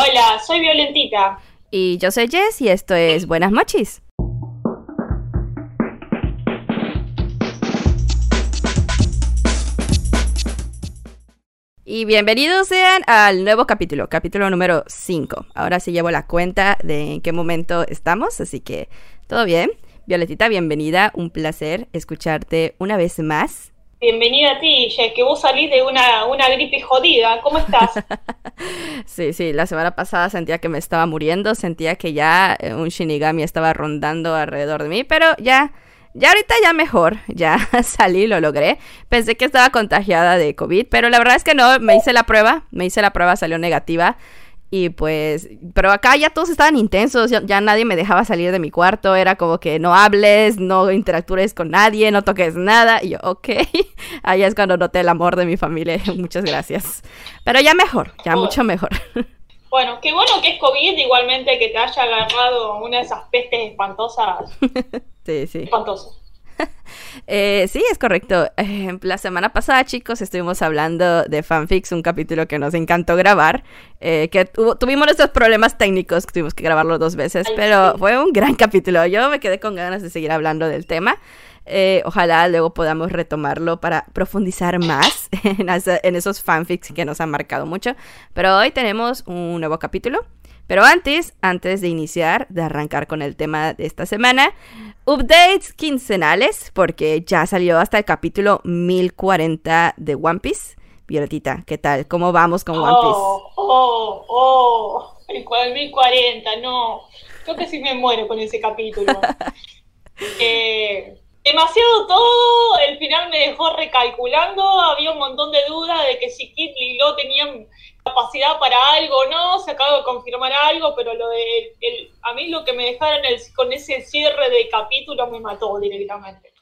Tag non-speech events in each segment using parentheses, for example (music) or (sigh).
Hola, soy Violentita. Y yo soy Jess y esto es Buenas Mochis. Y bienvenidos sean al nuevo capítulo, capítulo número 5. Ahora sí llevo la cuenta de en qué momento estamos, así que todo bien. Violetita, bienvenida, un placer escucharte una vez más. Bienvenida a ti, Jess, que vos salís de una, una gripe jodida. ¿Cómo estás? (laughs) sí, sí, la semana pasada sentía que me estaba muriendo, sentía que ya eh, un Shinigami estaba rondando alrededor de mí, pero ya ya ahorita ya mejor, (laughs) ya salí, lo logré. Pensé que estaba contagiada de COVID, pero la verdad es que no, me hice la prueba, me hice la prueba, salió negativa. Y pues, pero acá ya todos estaban intensos, ya, nadie me dejaba salir de mi cuarto, era como que no hables, no interactúes con nadie, no toques nada. Y yo, ok, (laughs) ahí es cuando noté el amor de mi familia, (laughs) muchas gracias. Pero ya mejor, ya mucho mejor. (laughs) Bueno, qué bueno que es COVID, igualmente que te haya agarrado una de esas pestes espantosas. sí, sí. Espantoso. (laughs) Eh, sí, es correcto. Eh, la semana pasada, chicos, estuvimos hablando de fanfics, un capítulo que nos encantó grabar. Eh, que tuvimos nuestros problemas técnicos, que tuvimos que grabarlo dos veces, pero fue un gran capítulo. Yo me quedé con ganas de seguir hablando del tema. Eh, ojalá luego podamos retomarlo para profundizar más (laughs) en, esos fanfics que nos han marcado mucho. Pero hoy tenemos un nuevo capítulo. Pero antes, antes de iniciar, de arrancar con el tema de esta semana, updates quincenales, porque ya salió hasta el capítulo 1040 de One Piece. Violetita, ¿qué tal? ¿Cómo vamos con One Piece? Oh, oh, oh, el 1040, no. Yo que sí me muero con ese capítulo. (laughs) eh, demasiado todo, el final me dejó recalculando, había un montón de dudas de que si Kit y Lo tenían capacidad para algo no, se acaba de confirmar algo, pero lo de el, a mí lo que me dejaron el, con ese cierre de capítulo me mató directamente.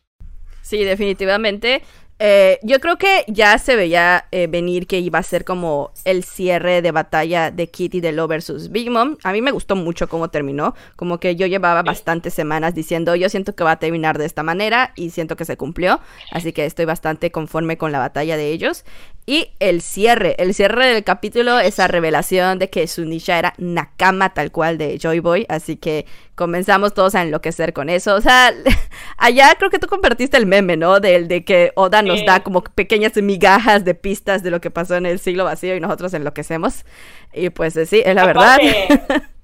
Sí, definitivamente. Eh, yo creo que ya se veía eh, venir que iba a ser como el cierre de batalla de Kitty de Lo versus Big Mom. A mí me gustó mucho cómo terminó. Como que yo llevaba bastantes semanas diciendo, yo siento que va a terminar de esta manera y siento que se cumplió. Así que estoy bastante conforme con la batalla de ellos. Y el cierre, el cierre del capítulo, esa revelación de que Sunisha era Nakama tal cual de Joy Boy. Así que comenzamos todos a enloquecer con eso. O sea, (laughs) allá creo que tú compartiste el meme, ¿no? Del de que Oda nos da como pequeñas migajas de pistas de lo que pasó en el siglo vacío y nosotros enloquecemos. Y pues eh, sí, es la verdad. (laughs)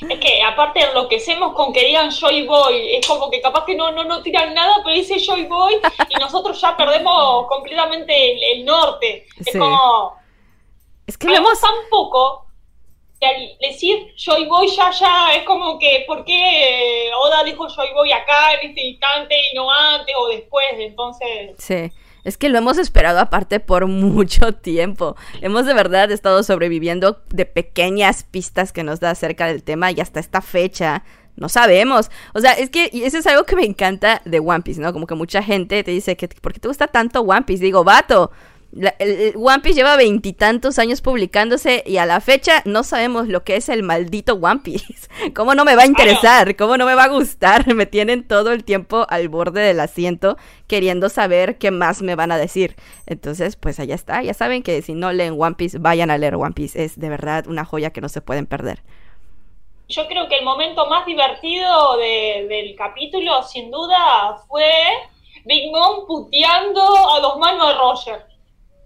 Es que aparte enloquecemos con que digan Joy Boy, es como que capaz que no, no, no tiran nada, pero dice Joy Boy y nosotros ya perdemos completamente el, norte. Es como... Es que vemos tan poco que al decir Joy Boy ya, ya, es como que, ¿por qué Oda dijo Joy Boy acá en este instante y no antes o después? Entonces... Sí. Es que lo hemos esperado aparte por (laughs) mucho tiempo. Hemos de verdad estado sobreviviendo de pequeñas pistas que nos da acerca del tema y hasta esta fecha no sabemos. O sea, es que y eso es algo que me encanta de One Piece, ¿no? Como que mucha gente te dice que ¿por qué te gusta tanto One Piece? Digo, vato, el, One Piece lleva veintitantos años publicándose y a la fecha no sabemos lo que es el maldito One Piece. (laughs) ¿Cómo no me va a interesar? ¿Cómo no me va a gustar? (laughs) Me tienen todo el tiempo al borde del asiento queriendo saber qué más me van a decir. Entonces, pues allá está. Ya saben que si no leen One Piece, vayan a leer One Piece. Es de verdad una joya que no se pueden perder. Yo creo que el momento más divertido del capítulo, sin duda, fue Big Mom puteando a los manos de Roger.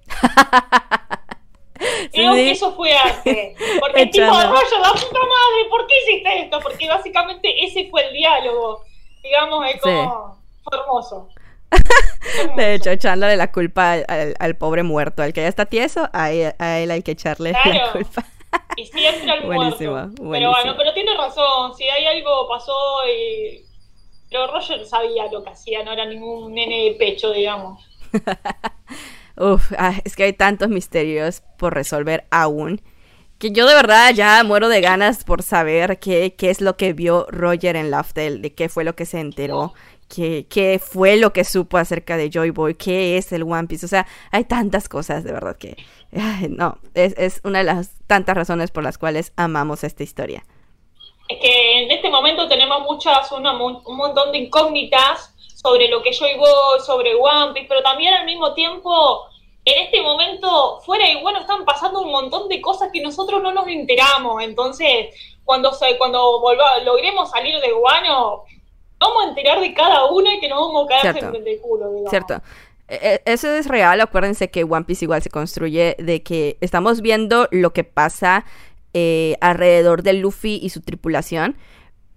(laughs) Creo que eso fue arte. Porque el tipo, rollo, la puta madre, ¿por qué hiciste esto? Porque básicamente ese fue el diálogo. Digamos, es como hermoso. (laughs) De hecho, echándole la culpa al, pobre muerto, al que ya está tieso, a él, hay que echarle la culpa. Y siempre al (laughs) buenísimo, muerto. Pero bueno, pero tiene razón, si hay algo pasó y... Pero Roger sabía lo que hacía, no era ningún nene de pecho, digamos. Ah, es que hay tantos misterios por resolver aún. Que yo de verdad ya muero de ganas por saber qué, qué es lo que vio Roger en Loftel, de qué fue lo que se enteró, qué, qué fue lo que supo acerca de Joy Boy, qué es el One Piece. O sea, hay tantas cosas de verdad que... no, es, es una de las tantas razones por las cuales amamos esta historia. Es que en este momento tenemos muchas, un montón de incógnitas sobre lo que yo Boy, sobre One Piece, pero también al mismo tiempo en este momento, fuera de bueno, están pasando un montón de cosas que nosotros no nos enteramos. Entonces, cuando, cuando volva, logremos salir de Guano, vamos a enterar de cada una y que nos vamos a caer en el culo, digamos. Cierto. E, e, eso es real, acuérdense que One Piece igual se construye de que estamos viendo lo que pasa eh, alrededor de Luffy y su tripulación,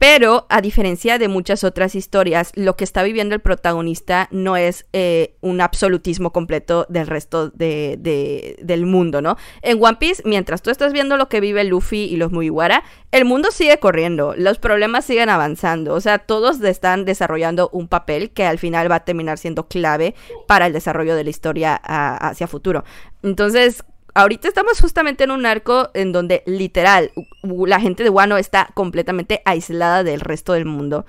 pero a diferencia de muchas otras historias, lo que está viviendo el protagonista no es eh, un absolutismo completo del resto de, del mundo, ¿no? En One Piece, mientras tú estás viendo lo que vive Luffy y los Mugiwara, el mundo sigue corriendo, los problemas siguen avanzando, o sea, todos están desarrollando un papel que al final va a terminar siendo clave para el desarrollo de la historia hacia futuro. Entonces, ahorita estamos justamente en un arco en donde literal la gente de Wano está completamente aislada del resto del mundo.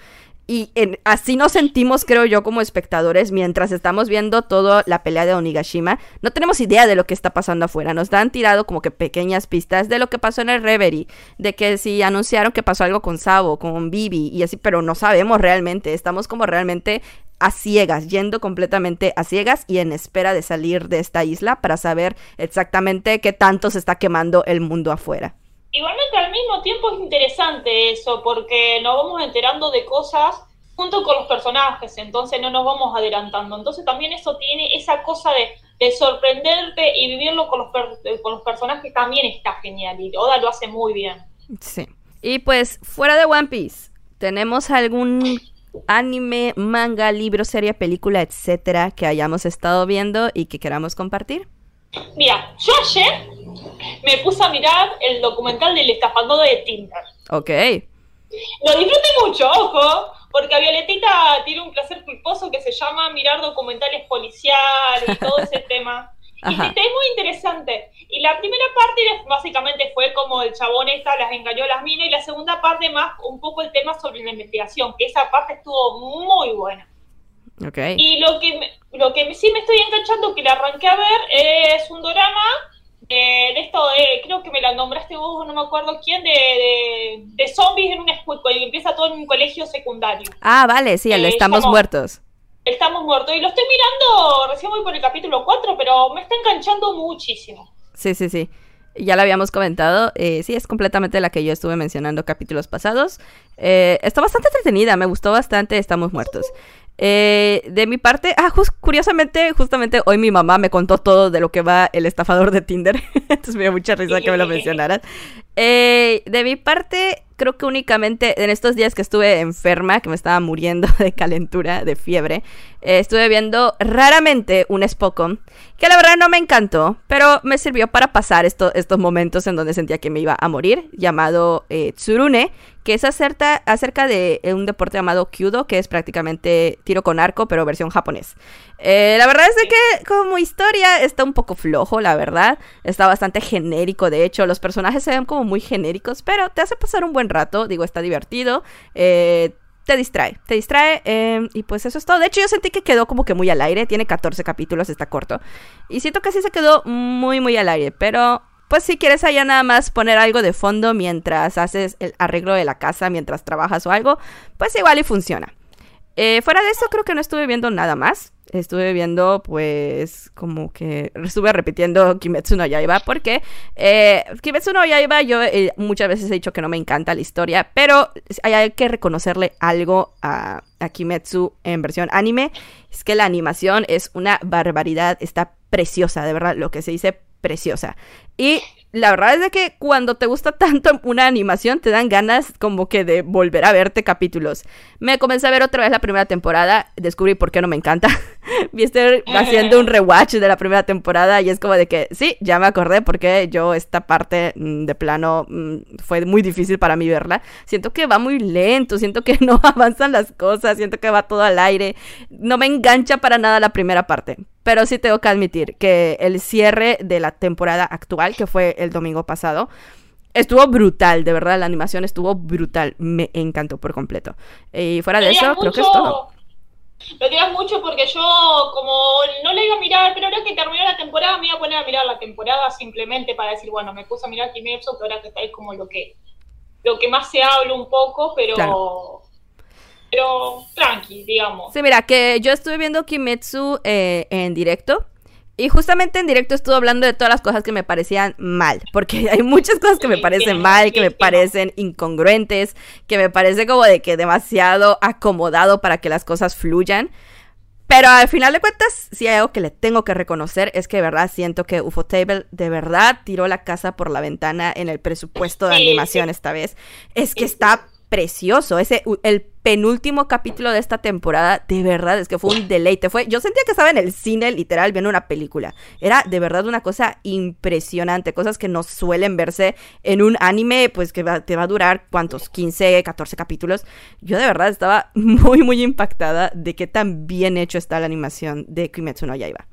Y así nos sentimos, creo yo, como espectadores mientras estamos viendo toda la pelea de Onigashima. No tenemos idea de lo que está pasando afuera. Nos han tirado como que pequeñas pistas de lo que pasó en el Reverie. De que si anunciaron que pasó algo con Sabo, con Bibi y así, pero no sabemos realmente. Estamos como realmente a ciegas, yendo completamente a ciegas y en espera de salir de esta isla para saber exactamente qué tanto se está quemando el mundo afuera. Igualmente al mismo tiempo es interesante eso, porque nos vamos enterando de cosas junto con los personajes, entonces no nos vamos adelantando. Entonces también eso tiene esa cosa de, sorprenderte y vivirlo con los, con los personajes también está genial y Oda lo hace muy bien. Sí. Y pues fuera de One Piece, ¿tenemos algún anime, manga, libro, serie, película, etcétera, que hayamos estado viendo y que queramos compartir? Mira, yo ayer me puse a mirar el documental del estafador de Tinder. Ok. Lo disfruté mucho, ojo, porque a Violetita tiene un placer culposo que se llama mirar documentales policiales y todo ese (laughs) tema. Y es muy interesante. Y la primera parte básicamente fue como el chabón esta las engañó a las minas y la segunda parte más un poco el tema sobre la investigación, que esa parte estuvo muy buena. Okay. Y lo que, lo que sí me estoy enganchando, que la arranqué a ver, es un drama de, esto de, creo que me la nombraste vos, no me acuerdo quién, de, de, zombies en un escudo y empieza todo en un colegio secundario. Ah, vale, sí, el eh, Estamos Muertos. Estamos muertos. Y lo estoy mirando, recién voy por el capítulo 4, pero me está enganchando muchísimo. Sí, sí, sí. Ya lo habíamos comentado. Eh, sí, es completamente la que yo estuve mencionando capítulos pasados. Eh, está bastante entretenida, me gustó bastante. Estamos muertos. Eh, de mi parte, ah, curiosamente, justamente hoy mi mamá me contó todo de lo que va el estafador de Tinder. (laughs) Entonces me dio mucha risa que me lo mencionaras. Eh, de mi parte, creo que únicamente en estos días que estuve enferma, que me estaba muriendo (laughs) de calentura, de fiebre, eh, estuve viendo raramente un Spokon, que la verdad no me encantó, pero me sirvió para pasar estos momentos en donde sentía que me iba a morir, llamado Tsurune, que es acerca, acerca de un deporte llamado Kyudo, que es prácticamente tiro con arco, pero versión japonés. Eh, la verdad es de que como historia está un poco flojo, la verdad. Está bastante genérico, de hecho, los personajes se ven como muy genéricos, pero te hace pasar un buen rato, digo, está divertido. Eh, te distrae, te distrae em, y pues eso es todo. De hecho yo sentí que quedó como que muy al aire, tiene 14 capítulos, está corto. Y siento que sí se quedó muy muy al aire, pero pues si quieres allá nada más poner algo de fondo mientras haces el arreglo de la casa, mientras trabajas o algo, pues igual y funciona. Eh, fuera de eso creo que no estuve viendo nada más. Estuve viendo pues como que estuve repitiendo (laughs) Kimetsu no Yaiba porque eh, Kimetsu no Yaiba yo eh, muchas veces he dicho que no me encanta la historia, pero hay que reconocerle algo a, a Kimetsu en versión anime. Es que la animación es una barbaridad, está preciosa, de verdad, lo que se dice preciosa. Y la verdad es de que cuando te gusta tanto (laughs) una animación te dan ganas como que de volver a verte capítulos. Me comencé a ver otra vez la primera temporada, descubrí por qué no me encanta. (laughs) Vi estoy haciendo un rewatch de la primera temporada y es como de que sí, ya me acordé porque yo esta parte mm, de plano mm, fue muy difícil para mí verla. Siento que va muy lento, siento que (laughs) no avanzan las cosas, siento que va todo al aire. No me engancha para nada la primera parte. Pero sí tengo que admitir que el cierre de la temporada actual, que fue el domingo pasado, estuvo brutal, de verdad, la animación estuvo brutal, me encantó por completo. Y fuera de eso, creo que es todo. Lo digas mucho porque yo, como no le iba a mirar, pero ahora que terminó la temporada, me iba a poner a mirar la temporada simplemente para decir, bueno, me puse a mirar Kimetsu, que ahora que está ahí como lo que, lo que más se habla un poco, pero pero tranqui, digamos. Sí, mira, que yo estuve viendo Kimetsu eh, en directo. Y justamente en directo estuve hablando de todas las cosas que me parecían mal, porque (laughs) hay muchas cosas que me parecen mal, que me parecen incongruentes, que me parece como de que demasiado acomodado para que las cosas fluyan. Pero al final de cuentas, si hay algo que le tengo que reconocer es que de verdad siento que UFO Table de verdad tiró la casa por la ventana en el presupuesto de animación esta vez. Es que está precioso. Ese, el penúltimo capítulo de esta temporada, de verdad, es que fue un deleite. Fue, yo sentía que estaba en el cine, literal, viendo una película. Era de verdad una cosa impresionante. Cosas que no suelen verse en un anime, pues que te va a durar, ¿cuántos? 15, 14 capítulos. Yo de verdad estaba (laughs) muy, muy impactada de qué tan bien hecho está la animación de Kimetsu no Yaiba.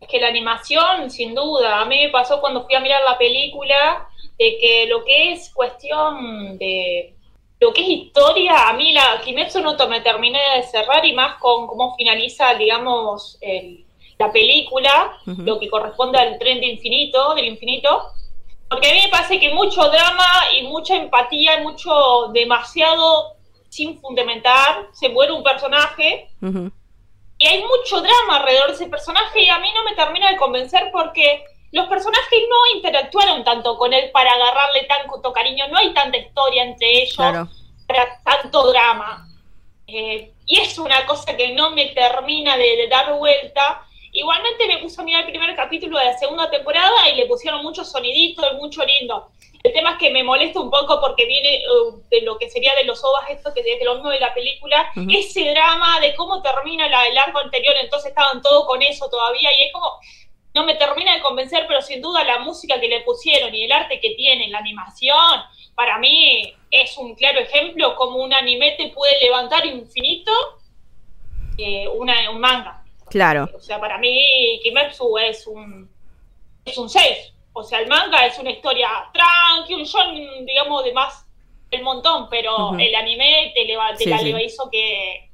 Es que la animación, sin duda, a mí me pasó cuando fui a mirar la película, de que lo que es cuestión de lo que es historia, a mí la Kimetsu no me terminé de cerrar y más con cómo finaliza, digamos, la película, lo que corresponde al tren de infinito, del infinito, porque a mí me parece que mucho drama y mucha empatía y mucho, demasiado sin fundamentar, se muere un personaje. Y hay mucho drama alrededor de ese personaje y a mí no me termina de convencer porque los personajes no interactuaron tanto con él para agarrarle tanto cariño, no hay tanta historia entre ellos para tanto drama. Eh, y es una cosa que no me termina de, dar vuelta. Igualmente me puso a mirar el primer capítulo de la segunda temporada y le pusieron mucho sonidito y mucho lindo. El tema es que me molesta un poco porque viene uh, de lo que sería de los ovas esto que desde lo mismo de la película, ese drama de cómo termina la, el arco anterior, entonces estaban todos con eso todavía y es como, no me termina de convencer, pero sin duda la música que le pusieron y el arte que tiene, la animación, para mí es un claro ejemplo como un anime te puede levantar infinito eh, una, un manga. Claro. O sea, para mí Kimetsu es un es un 6. O sea, el manga es una historia tranqui, un shonen, digamos, de más el montón, pero el anime te, te la hizo que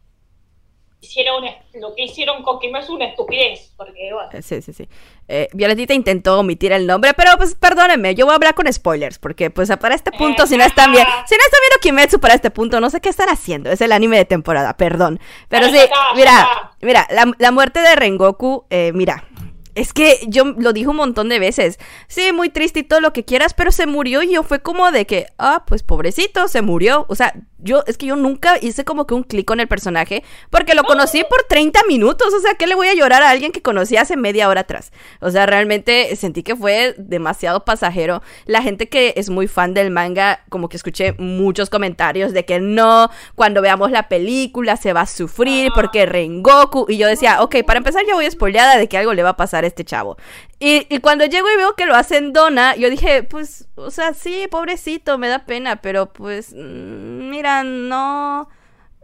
hicieron lo que hicieron con Kim es una estupidez, porque bueno. Sí, sí, sí. Eh, Violetita intentó omitir el nombre, pero pues perdónenme, yo voy a hablar con spoilers, porque pues para este punto, si no están bien, si no están viendo Kimetsu para este punto, no sé qué están haciendo, es el anime de temporada, perdón. Pero sí, mira, mira, la, la, muerte de Rengoku, eh, mira, es que yo lo dije un montón de veces. Sí, muy triste y todo lo que quieras, pero se murió y yo fue como de que, ah, pues pobrecito, se murió. O sea, yo, es que yo nunca hice como que un clic con el personaje porque lo conocí por 30 minutos. O sea, ¿qué le voy a llorar a alguien que conocí hace media hora atrás? O sea, realmente sentí que fue demasiado pasajero. La gente que es muy fan del manga, como que escuché muchos comentarios de que no, cuando veamos la película se va a sufrir porque Rengoku. Y yo decía, ok, para empezar, yo voy spoileada de que algo le va a pasar a este chavo. Y, y, cuando llego y veo que lo hacen Dona, yo dije, pues, o sea, sí, pobrecito, me da pena, pero pues, mm, mira, no.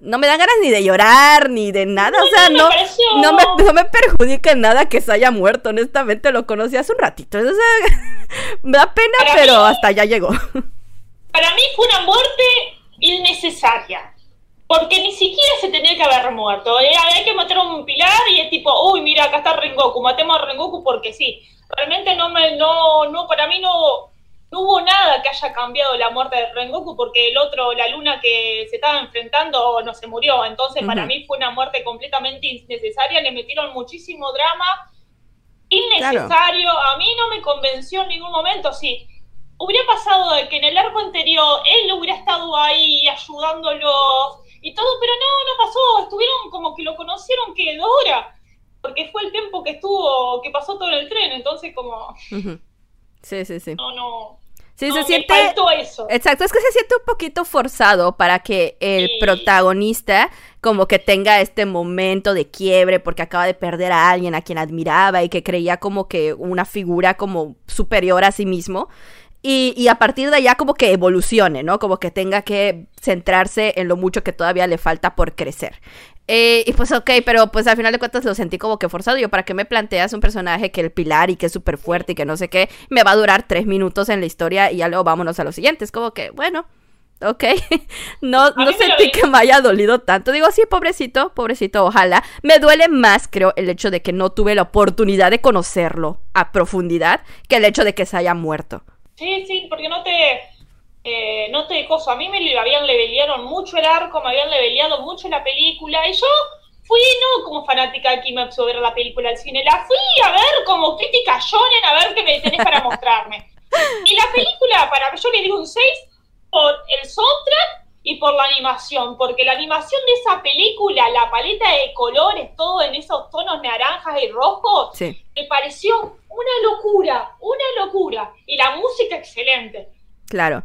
No me dan ganas ni de llorar, ni de nada. o sea, no, no, me, no me perjudica en nada que se haya muerto. Honestamente, lo conocí hace un ratito. O sea, (laughs) me da pena, pero hasta ya llegó. (laughs) Para mí fue una muerte innecesaria. Porque ni siquiera se tenía que haber muerto. Eh, hay que matar a un pilar y es tipo, uy, mira, acá está Rengoku, matemos a Rengoku porque sí. Realmente no me, no, no, para mí no, no hubo nada que haya cambiado la muerte de Rengoku porque el otro, la luna que se estaba enfrentando, no se murió. Entonces, para mí fue una muerte completamente innecesaria. Le metieron muchísimo drama. Innecesario. A mí no me convenció en ningún momento. Sí, hubiera pasado de que en el arco anterior él hubiera estado ahí ayudándolos y todo, pero no, no pasó, estuvieron como que lo conocieron que dos horas, porque fue el tiempo que estuvo, que pasó todo el tren, entonces como... Sí, sí, sí. No, no. Sí, se siente. Eso. Exacto, es que se siente un poquito forzado para que el protagonista como que tenga este momento de quiebre porque acaba de perder a alguien a quien admiraba y que creía como que una figura como superior a sí mismo. Y, a partir de allá como que evolucione, ¿no? Como que tenga que centrarse en lo mucho que todavía le falta por crecer. Eh, y pues ok, pero pues al final de cuentas lo sentí como que forzado. Yo, ¿para qué me planteas un personaje que el pilar y que es súper fuerte y que no sé qué? Me va a durar tres minutos en la historia y ya luego vámonos a lo siguiente. Es como que, bueno, ok. (laughs) no, no sentí que me haya dolido tanto. Digo, sí, pobrecito, pobrecito, ojalá. Me duele más, creo, el hecho de que no tuve la oportunidad de conocerlo a profundidad que el hecho de que se haya muerto. Sí, sí, porque no te, eh, no te coso. A mí me habían leveleado mucho el arco, me habían leveleado mucho la película y yo fui no como fanática de Kimetsu a ver la película al cine, la fui a ver como crítica shonen a ver qué me tenés para mostrarme. Y la película, para yo le digo un 6 por el soundtrack y por la animación, porque la animación de esa película, la paleta de colores, todo en esos tonos naranjas y rojos, me pareció una locura, una locura. Y la música excelente. Claro,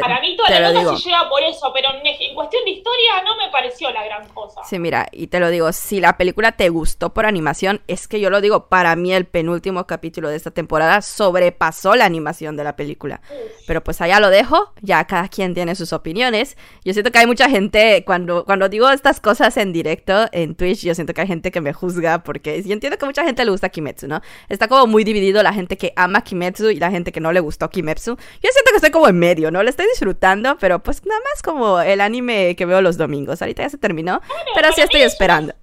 Para mí toda la nota se lleva por eso, pero en, cuestión de historia no me pareció la gran cosa. Sí, mira, y te lo digo, si la película te gustó por animación, es que yo lo digo, para mí el penúltimo capítulo de esta temporada sobrepasó la animación de la película. Pero pues allá lo dejo, ya cada quien tiene sus opiniones. Yo siento que hay mucha gente, cuando, cuando digo estas cosas en directo, en Twitch, yo siento que hay gente que me juzga, porque yo entiendo que mucha gente le gusta Kimetsu, ¿no? Está como muy dividido la gente que ama Kimetsu y la gente que no le gustó Kimetsu. Yo siento que estoy como en medio, ¿no? Le estoy disfrutando, pero pues nada más como el anime que veo los domingos. Ahorita ya se terminó, pero sí estoy esperando.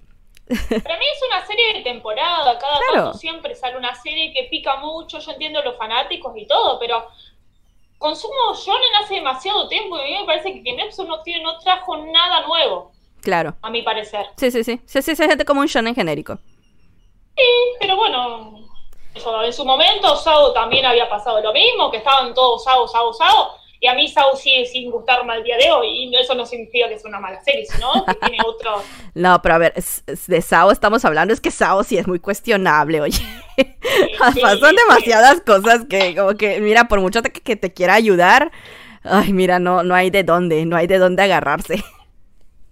para mí es una serie de temporada, cada tanto siempre sale una serie que pica mucho, yo entiendo los fanáticos y todo, pero consumo shonen hace demasiado tiempo y a mí me parece que Kimetsu no, tiene, no trajo nada nuevo. Claro. A mi parecer. Sí, sí, sí. Sí, sí, se gente como un shonen genérico. Sí, pero bueno, en su momento Sao también había pasado lo mismo, que estaban todos Sao, Sao, Sao, y a mí Sao sigue sin gustarme al día de hoy, y eso no significa que sea una mala serie, sino que (laughs) tiene otro... No, pero a ver, de Sao estamos hablando, es que Sao sí es muy cuestionable, oye. Pasan (laughs) demasiadas cosas que, como que, mira, por mucho que, te quiera ayudar, ay, mira, no, no hay de dónde, no hay de dónde agarrarse.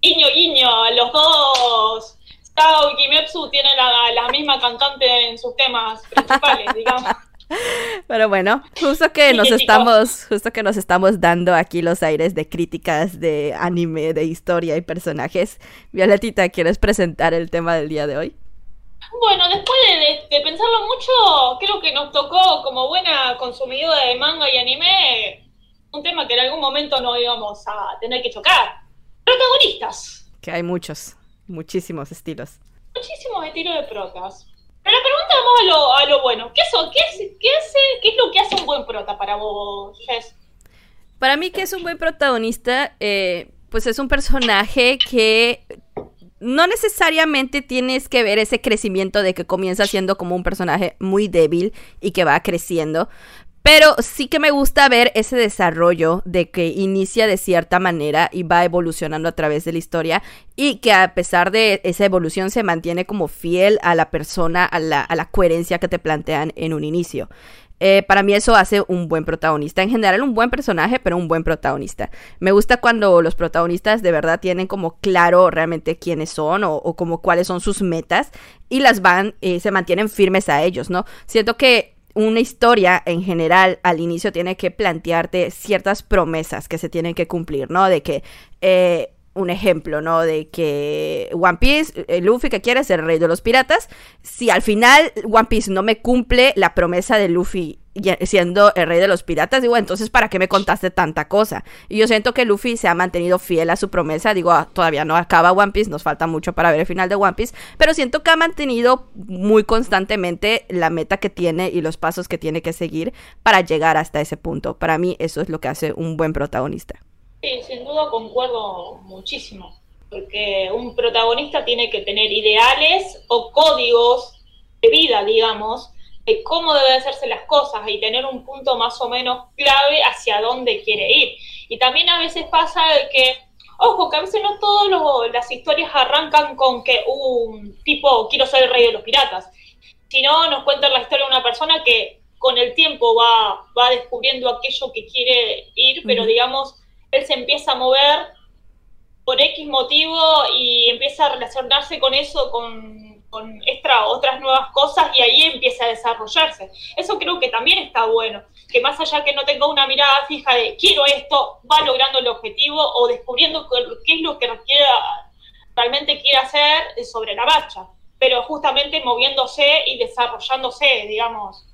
Guiño, guiño, los dos Sao y Kimetsu tienen la, la misma cantante en sus temas principales, (laughs) digamos. (laughs) Pero bueno, justo que nos estamos, justo que nos estamos dando aquí los aires de críticas de anime, de historia y personajes. Violetita, ¿quieres presentar el tema del día de hoy? Bueno, después de, pensarlo mucho, creo que nos tocó como buena consumidora de manga y anime un tema que en algún momento no íbamos a tener que chocar. Protagonistas. Que hay muchos, muchísimos estilos. Muchísimos estilos de protas. Pero la pregunta vamos a lo, a lo bueno. ¿Qué, es, qué, qué, ¿Qué es lo que hace un buen prota para vos, Jess? Para mí, que es un buen protagonista, eh, pues es un personaje que no necesariamente tienes que ver ese crecimiento de que comienza siendo como un personaje muy débil y que va creciendo, pero sí que me gusta ver ese desarrollo de que inicia de cierta manera y va evolucionando a través de la historia y que a pesar de esa evolución se mantiene como fiel a la persona, a la, a la coherencia que te plantean en un inicio. Eh, para mí eso hace un buen protagonista. En general un buen personaje, pero un buen protagonista. Me gusta cuando los protagonistas de verdad tienen como claro realmente quiénes son o, como cuáles son sus metas y las van, eh, se mantienen firmes a ellos, ¿no? Siento que una historia en general al inicio tiene que plantearte ciertas promesas que se tienen que cumplir, ¿no? De que, eh, un ejemplo, ¿no? De que One Piece, el Luffy que quiere ser el rey de los piratas, si al final One Piece no me cumple la promesa de Luffy siendo el rey de los piratas, digo, entonces, ¿para qué me contaste tanta cosa? Y yo siento que Luffy se ha mantenido fiel a su promesa, digo, ah, todavía no acaba One Piece, nos falta mucho para ver el final de One Piece, pero siento que ha mantenido muy constantemente la meta que tiene y los pasos que tiene que seguir para llegar hasta ese punto. Para mí eso es lo que hace un buen protagonista. Sí, sin duda concuerdo muchísimo, porque un protagonista tiene que tener ideales o códigos de vida, digamos, de cómo deben hacerse las cosas y tener un punto más o menos clave hacia dónde quiere ir. Y también a veces pasa que, ojo, que a veces no todas las historias arrancan con que un tipo, quiero ser el rey de los piratas, sino nos cuentan la historia de una persona que con el tiempo va, va descubriendo aquello que quiere ir, pero digamos, él se empieza a mover por X motivo y empieza a relacionarse con eso, con con extra, otras nuevas cosas y ahí empieza a desarrollarse. Eso creo que también está bueno, que más allá que no tenga una mirada fija de quiero esto, va logrando el objetivo o descubriendo qué es lo que realmente quiere hacer sobre la marcha, pero justamente moviéndose y desarrollándose, digamos,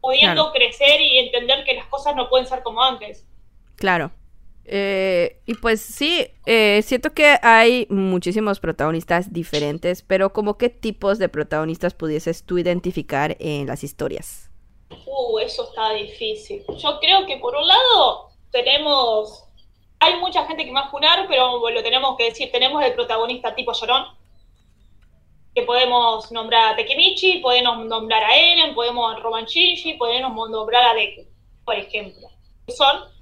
pudiendo crecer y entender que las cosas no pueden ser como antes. Claro. Eh, y pues sí, eh, siento que hay muchísimos protagonistas diferentes, pero como qué tipos de protagonistas pudieses tú identificar en las historias? Uh, eso está difícil. Yo creo que por un lado tenemos, hay mucha gente que va a jurar, pero lo tenemos que decir, tenemos el protagonista tipo llorón, que podemos nombrar a Tekemichi, podemos nombrar a Eren, podemos a Roman Shinji, podemos nombrar a Deku, por ejemplo. Son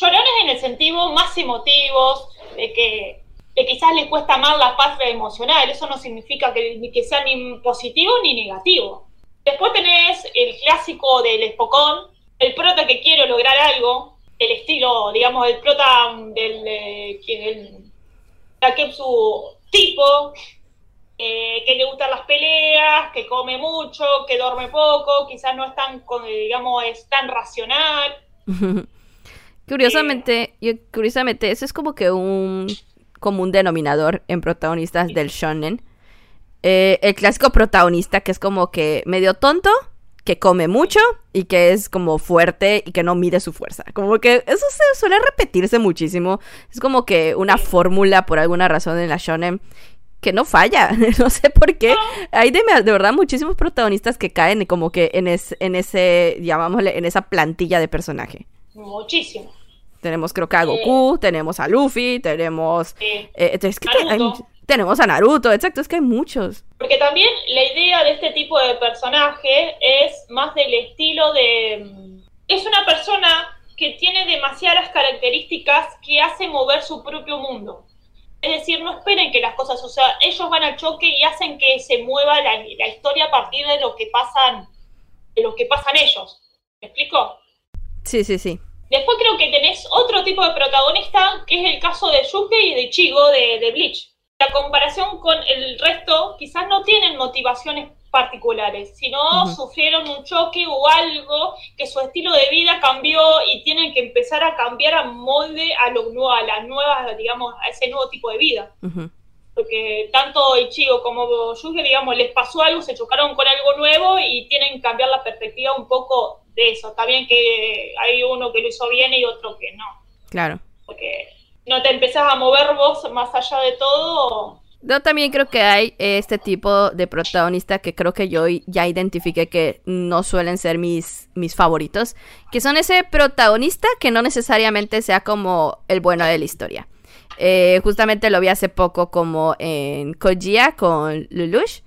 llorones en el sentido más emotivos, de que, quizás les cuesta más la paz emocional, eso no significa que, que sea ni positivo ni negativo. Después tenés el clásico del espocón, el prota que quiere lograr algo, el estilo, digamos, el prota del, eh, el, Takepsu tipo, eh, que le gustan las peleas, que come mucho, que duerme poco, quizás no es tan, digamos, es tan racional. (laughs) curiosamente, yo, curiosamente, eso es como que un común denominador en protagonistas del shonen. Eh, el clásico protagonista que es como que medio tonto, que come mucho y que es como fuerte y que no mide su fuerza. Como que eso se suele repetirse muchísimo. Es como que una fórmula por alguna razón en la shonen que no falla. (laughs) no sé por qué. Hay de, verdad muchísimos protagonistas que caen como que en, en ese, llamámosle, en esa plantilla de personaje. Muchísimo. Tenemos creo que a Goku, tenemos a Luffy, tenemos... Eh, es que tenemos a Naruto, exacto, es que hay muchos. Porque también la idea de este tipo de personaje es más del estilo de... Mm, es una persona que tiene demasiadas características que hace mover su propio mundo. Es decir, no esperen que las cosas sucedan. Ellos van al choque y hacen que se mueva la, historia a partir de lo que pasan, de lo que pasan ellos. ¿Me explico? Sí, sí, sí. Después creo que tenés otro tipo de protagonista, que es el caso de Yuke y de Chigo de, de Bleach. La comparación con el resto, quizás no tienen motivaciones particulares, sino sufrieron un choque o algo que su estilo de vida cambió y tienen que empezar a cambiar a molde a lo nuevo, a las nuevas, digamos, a ese nuevo tipo de vida. Porque tanto Ichigo como Yuge, digamos, les pasó algo, se chocaron con algo nuevo y tienen que cambiar la perspectiva un poco de eso. Está bien que hay uno que lo hizo bien y otro que no. Claro. Porque no te empezás a mover vos más allá de todo yo también creo que hay este tipo de protagonista que creo que yo ya identifiqué que no suelen ser mis, mis favoritos, que son ese protagonista que no necesariamente sea como el bueno de la historia. Eh, justamente lo vi hace poco como en Kojia con Lelouch,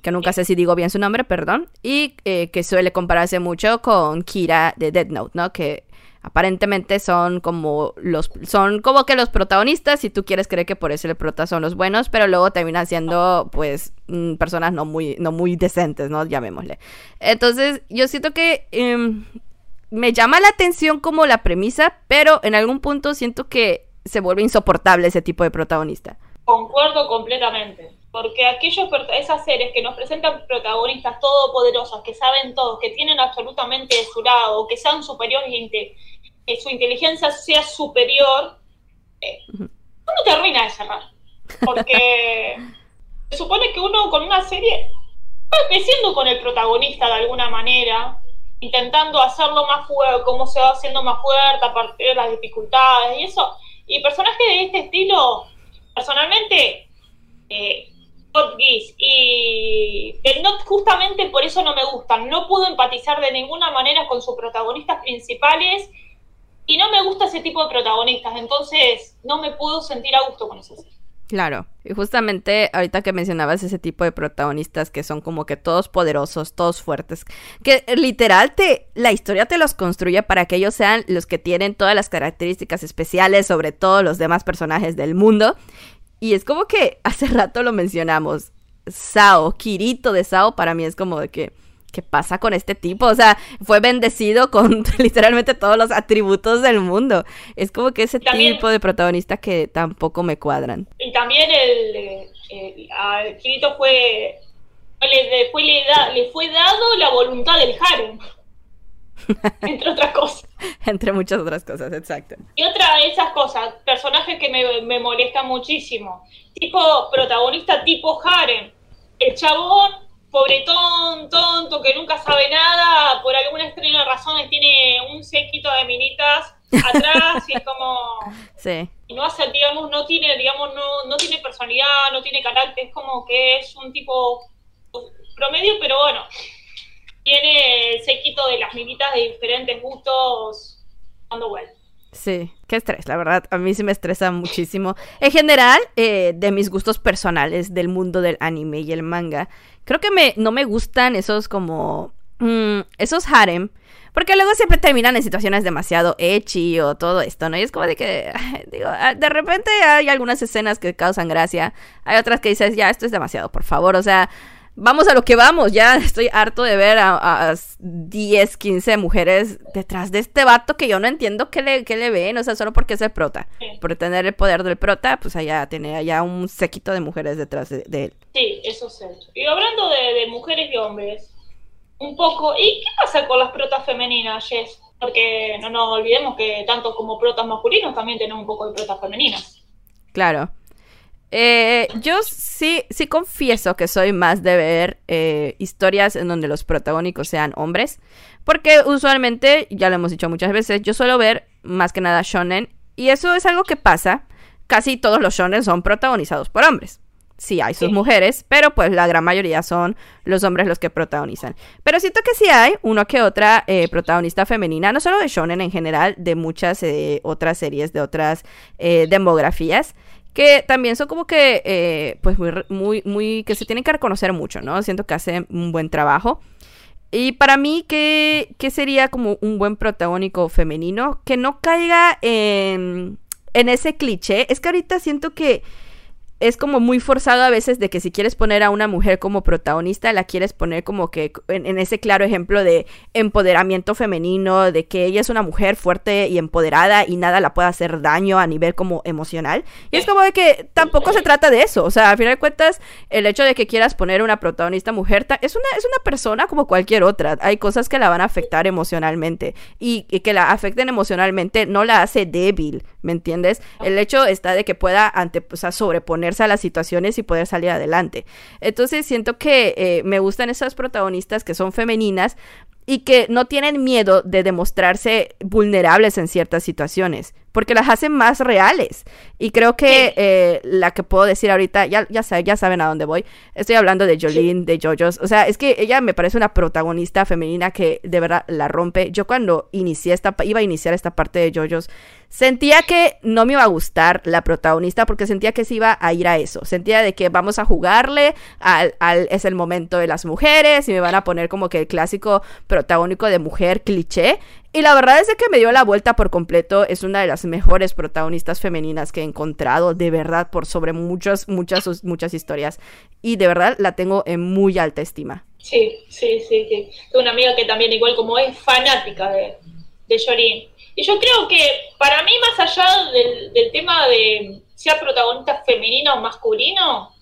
que nunca sé si digo bien su nombre, perdón, y eh, que suele compararse mucho con Kira de Dead Note, ¿no? Que aparentemente son como los son como que los protagonistas si tú quieres creer que por eso el prota son los buenos pero luego terminan siendo pues mm, personas no muy no muy decentes no llamémosle. Entonces yo siento que em, me llama la atención como la premisa pero en algún punto siento que se vuelve insoportable ese tipo de protagonista concuerdo completamente porque aquellos esas series que nos presentan protagonistas todopoderosos que saben todo que tienen absolutamente de su lado que sean superiores que su inteligencia sea superior, eh, uno termina de cerrar. Porque (laughs) se supone que uno con una serie va creciendo con el protagonista de alguna manera, intentando hacerlo más fuerte, cómo se va haciendo más fuerte a partir de las dificultades y eso. Y personajes de este estilo, personalmente, eh, y el Not justamente por eso no me gustan. No puedo empatizar de ninguna manera con sus protagonistas principales y no me gusta ese tipo de protagonistas, entonces no me puedo sentir a gusto con eso. Claro, y justamente ahorita que mencionabas ese tipo de protagonistas que son como que todos poderosos, todos fuertes, que literal te la historia te los construye para que ellos sean los que tienen todas las características especiales sobre todos los demás personajes del mundo. Y es como que (laughs) hace rato lo mencionamos, Sao, Kirito de Sao para mí es como de que ¿qué pasa con este tipo? O sea, fue bendecido con (laughs) literalmente todos los atributos del mundo. Es como que ese tipo de protagonista que tampoco me cuadran. Y también el, Kirito fue, le, fue le, fue dado la voluntad del harem. (laughs) entre otras cosas. Entre muchas otras cosas, exacto. Y otra de esas cosas, personaje que me, me molesta muchísimo, tipo protagonista tipo harem. El chabón pobretón, tonto, que nunca sabe nada, por alguna extraña razón tiene un séquito de minitas atrás y es como... (laughs) Sí. Y no hace, digamos, no tiene, digamos, no, no tiene personalidad, no tiene carácter, es como que es un tipo promedio, pero bueno, tiene el séquito de las minitas de diferentes gustos dando vueltas. Sí, qué estrés, la verdad. A mí sí me estresa muchísimo. En general, eh, de mis gustos personales del mundo del anime y el manga, creo que me, no me gustan esos como... Mm, esos harem. Porque luego siempre terminan en situaciones demasiado ecchi o todo esto, ¿no? Y es como de que, (laughs) digo, ah, de repente hay algunas escenas que causan gracia. Hay otras que dices, ya, esto es demasiado, por favor. O sea, vamos a lo que vamos. Ya (laughs) estoy harto de ver a, 10, 15 mujeres detrás de este vato que yo no entiendo qué le, qué le ven. O sea, solo porque es el prota. Por tener el poder del prota, pues allá tiene allá un sequito de mujeres detrás de, él. Sí, eso es cierto. Y hablando de, mujeres y hombres, un poco. ¿Y qué pasa con las protas femeninas, Jess? Porque no nos olvidemos que tanto como protas masculinos también tenemos un poco de protas femeninas. Claro. Eh, yo sí, sí confieso que soy más de ver eh, historias en donde los protagónicos sean hombres. Porque usualmente, ya lo hemos dicho muchas veces, yo suelo ver más que nada shonen. Y eso es algo que pasa. Casi todos los shonen son protagonizados por hombres. Sí, hay sus mujeres, pero pues la gran mayoría son los hombres los que protagonizan. Pero siento que sí hay uno que otra eh, protagonista femenina, no solo de shonen en general, de muchas otras series, de otras demografías que también son como que, eh, pues muy, muy, muy, que se tienen que reconocer mucho, ¿no? Siento que hacen un buen trabajo. Y para mí, ¿qué, qué sería como un buen protagónico femenino? Que no caiga en, en ese cliché. Es que ahorita siento que es como muy forzado a veces de que si quieres poner a una mujer como protagonista, la quieres poner como que en, ese claro ejemplo de empoderamiento femenino, de que ella es una mujer fuerte y empoderada y nada la puede hacer daño a nivel como emocional. Y es como de que tampoco se trata de eso. O sea, al final de cuentas, el hecho de que quieras poner una protagonista mujer es una, es una persona como cualquier otra. Hay cosas que la van a afectar emocionalmente. Y, que la afecten emocionalmente no la hace débil, ¿me entiendes? El hecho está de que pueda ante, o sea, sobreponer a las situaciones y poder salir adelante. Entonces siento que eh, me gustan esas protagonistas que son femeninas y que no tienen miedo de demostrarse vulnerables en ciertas situaciones porque las hacen más reales. Y creo que eh, la que puedo decir ahorita, ya, ya, ya saben a dónde voy. Estoy hablando de Jolene, de JoJo's. O sea, es que ella me parece una protagonista femenina que de verdad la rompe. Yo cuando inicié esta, iba a iniciar esta parte de JoJo's, sentía que no me iba a gustar la protagonista porque sentía que se iba a ir a eso. Sentía de que vamos a jugarle al, al es el momento de las mujeres y me van a poner como que el clásico protagónico de mujer cliché. Y la verdad es que me dio la vuelta por completo. Es una de las mejores protagonistas femeninas que he encontrado, de verdad, por sobre muchas, muchas, muchas historias. Y de verdad la tengo en muy alta estima. Sí, sí, sí, sí. Tengo una amiga que también, igual como es, fanática de, de Y yo creo que para mí, más allá del, del tema de sea protagonista femenino o masculino,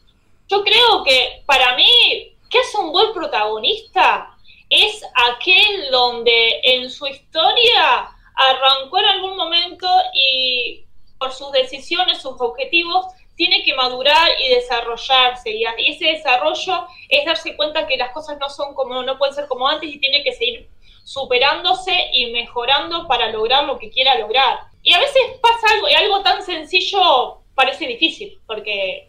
yo creo que para mí, ¿qué es un buen protagonista? Es aquel donde en su historia arrancó en algún momento y por sus decisiones, sus objetivos, tiene que madurar y desarrollarse. Y ese desarrollo es darse cuenta que las cosas no son como, no pueden ser como antes y tiene que seguir superándose y mejorando para lograr lo que quiera lograr. Y a veces pasa algo, y algo tan sencillo parece difícil, porque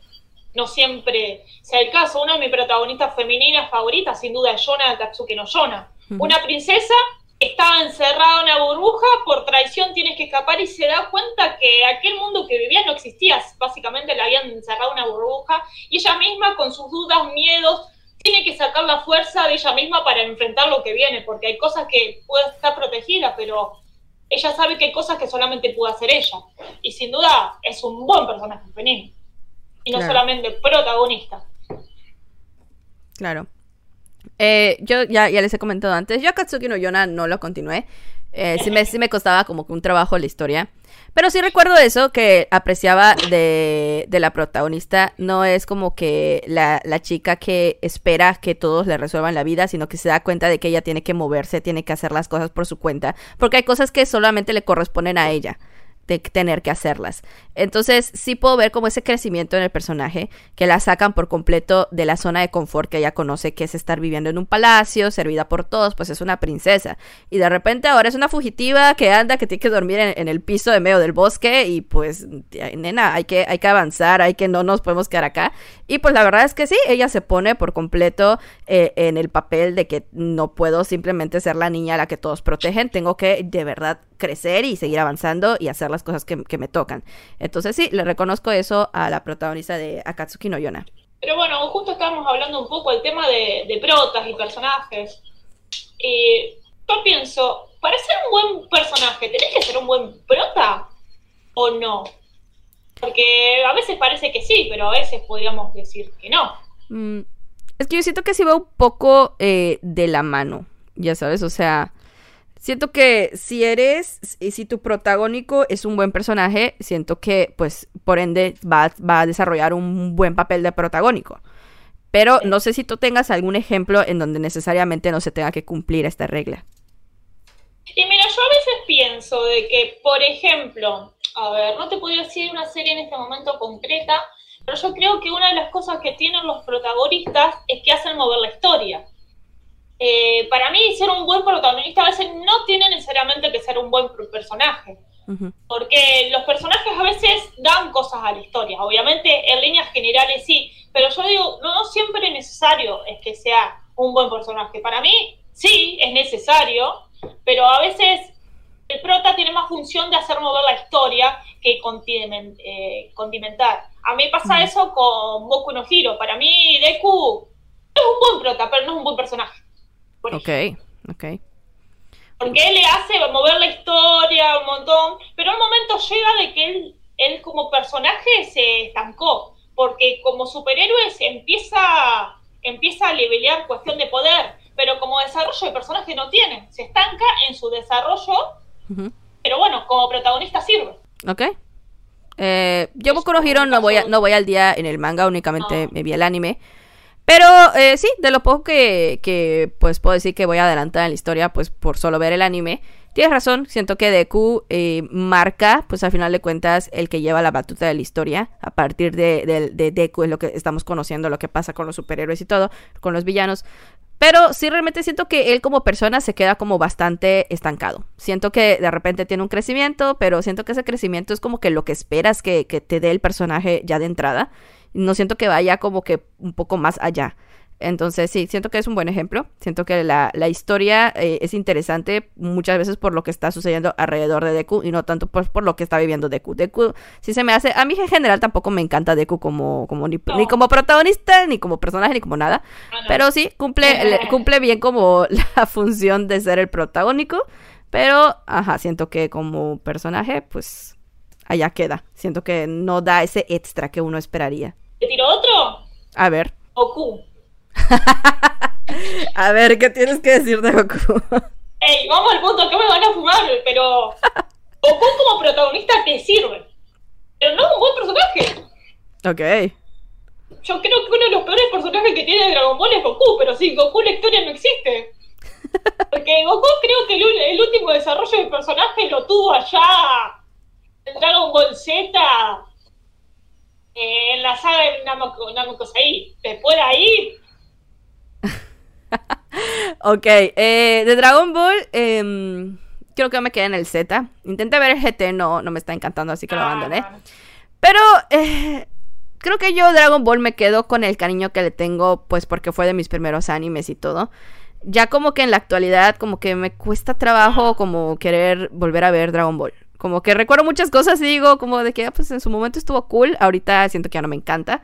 no siempre sea el caso. Una de mis protagonistas femeninas favoritas, sin duda, es Yona Katsuki no Yona. Una princesa estaba encerrada en una burbuja, por traición tienes que escapar y se da cuenta que aquel mundo que vivía no existía. Básicamente la habían encerrado en una burbuja y ella misma, con sus dudas, miedos, tiene que sacar la fuerza de ella misma para enfrentar lo que viene, porque hay cosas que puede estar protegida, pero ella sabe que hay cosas que solamente puede hacer ella. Y sin duda es un buen personaje femenino y no solamente protagonista. Claro. Eh, yo ya, ya les he comentado antes, yo a Katsuki no Yona no lo continué. Eh, sí, me, sí me costaba como un trabajo la historia. Pero sí recuerdo eso que apreciaba de, de la protagonista. No es como que la, la, chica que espera que todos le resuelvan la vida, sino que se da cuenta de que ella tiene que moverse, tiene que hacer las cosas por su cuenta. Porque hay cosas que solamente le corresponden a ella de tener que hacerlas. Entonces, sí puedo ver como ese crecimiento en el personaje, que la sacan por completo de la zona de confort que ella conoce, que es estar viviendo en un palacio, servida por todos, pues es una princesa. Y de repente ahora es una fugitiva que anda, que tiene que dormir en, el piso de medio del bosque y pues, nena, hay que, hay que avanzar, hay que no nos podemos quedar acá. Y pues la verdad es que sí, ella se pone por completo eh, en el papel de que no puedo simplemente ser la niña a la que todos protegen, tengo que de verdad crecer y seguir avanzando y hacer las cosas que, me tocan. Entonces sí, le reconozco eso a la protagonista de Akatsuki no Yona. Pero bueno, justo estábamos hablando un poco del tema de, de protas y personajes. Y yo pienso, para ser un buen personaje, ¿tenés que ser un buen prota o no? Porque a veces parece que sí, pero a veces podríamos decir que no. Mm, es que yo siento que sí va un poco eh, de la mano, ya sabes, o sea, siento que si eres, y si tu protagónico es un buen personaje, siento que pues por ende va, va a desarrollar un buen papel de protagónico. Pero no sé si tú tengas algún ejemplo en donde necesariamente no se tenga que cumplir esta regla. Y mira, yo a veces pienso de que, por ejemplo, a ver, no te podría decir una serie en este momento concreta, pero yo creo que una de las cosas que tienen los protagonistas es que hacen mover la historia. Eh, para mí, ser un buen protagonista a veces no tiene necesariamente que ser un buen personaje. Porque los personajes a veces dan cosas a la historia. Obviamente, en líneas generales sí, pero yo digo, no, no siempre es necesario es que sea un buen personaje. Para mí, sí, es necesario, pero a veces el prota tiene más función de hacer mover la historia que eh, condimentar. A mí pasa eso con Boku no Hiro. Para mí, Deku es un buen prota, pero no es un buen personaje. Ok, ok. Porque él le hace mover la historia un montón, pero un momento llega de que él, él como personaje se estancó, porque como superhéroe se empieza, empieza a levelear cuestión de poder, pero como desarrollo de personaje no tiene, se estanca en su desarrollo pero bueno, como protagonista sirve. Ok. Eh, yo Boku no Hero no voy, no voy al día en el manga, únicamente me vi el anime. Pero eh, sí, de lo poco que, que, pues puedo decir que voy a adelantar en la historia, pues por solo ver el anime. Tienes razón, siento que Deku eh, marca, pues al final de cuentas, el que lleva la batuta de la historia. A partir de, de, Deku es lo que estamos conociendo, lo que pasa con los superhéroes y todo, con los villanos. Pero sí realmente siento que él como persona se queda como bastante estancado. Siento que de repente tiene un crecimiento, pero siento que ese crecimiento es como que lo que esperas que, que te dé el personaje ya de entrada. No siento que vaya como que un poco más allá. Entonces, sí, siento que es un buen ejemplo. Siento que la, historia eh, es interesante muchas veces por lo que está sucediendo alrededor de Deku y no tanto pues, por lo que está viviendo Deku. Deku sí se me hace. A mí en general tampoco me encanta Deku como, como ni, como protagonista, ni como personaje, ni como nada. Ah, pero sí, cumple, cumple bien como (laughs) la función de ser el protagónico. Pero, ajá, siento que como personaje, pues allá queda. Siento que no da ese extra que uno esperaría. ¿Te tiro otro? A ver. Goku. (laughs) a ver, ¿qué tienes que decir de Goku? Ey, vamos al punto, que me van a fumar? Pero Goku como protagonista te sirve. Pero no es un buen personaje. Ok. Yo creo que uno de los peores personajes que tiene Dragon Ball es Goku, pero sí, Goku la historia no existe. (laughs) Porque Goku creo que el, último desarrollo del personaje lo tuvo allá en Dragon Ball Z, eh, en la saga de Namco, Namco Después de ahí (laughs) ok, eh, de Dragon Ball, em, creo que me quedé en el Z. Intenté ver el GT, no, no me está encantando, así que lo abandoné. Ah. Pero eh, creo que yo Dragon Ball me quedo con el cariño que le tengo, pues porque fue de mis primeros animes y todo. Ya como que en la actualidad, como que me cuesta trabajo como querer volver a ver Dragon Ball. Como que recuerdo muchas cosas y digo como de que ah, pues en su momento estuvo cool, ahorita siento que ya no me encanta.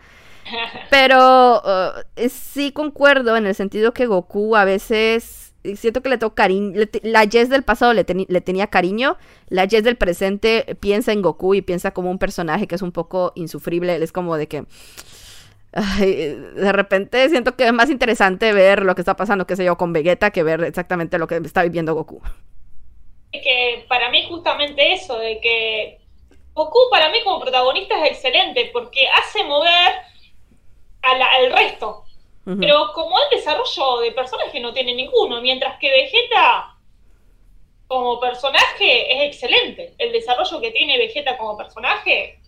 Pero uh, sí concuerdo en el sentido que Goku a veces siento que le tengo cariño. La Jess del pasado le, le, tenía cariño. La Jess del presente piensa en Goku y piensa como un personaje que es un poco insufrible. Es como de que. de repente siento que es más interesante ver lo que está pasando, qué sé yo, con Vegeta que ver exactamente lo que está viviendo Goku. Que para mí, justamente eso, de que Goku para mí como protagonista es excelente porque hace mover al resto. Pero como el desarrollo de personaje no tiene ninguno, mientras que Vegeta como personaje es excelente. El desarrollo que tiene Vegeta como personaje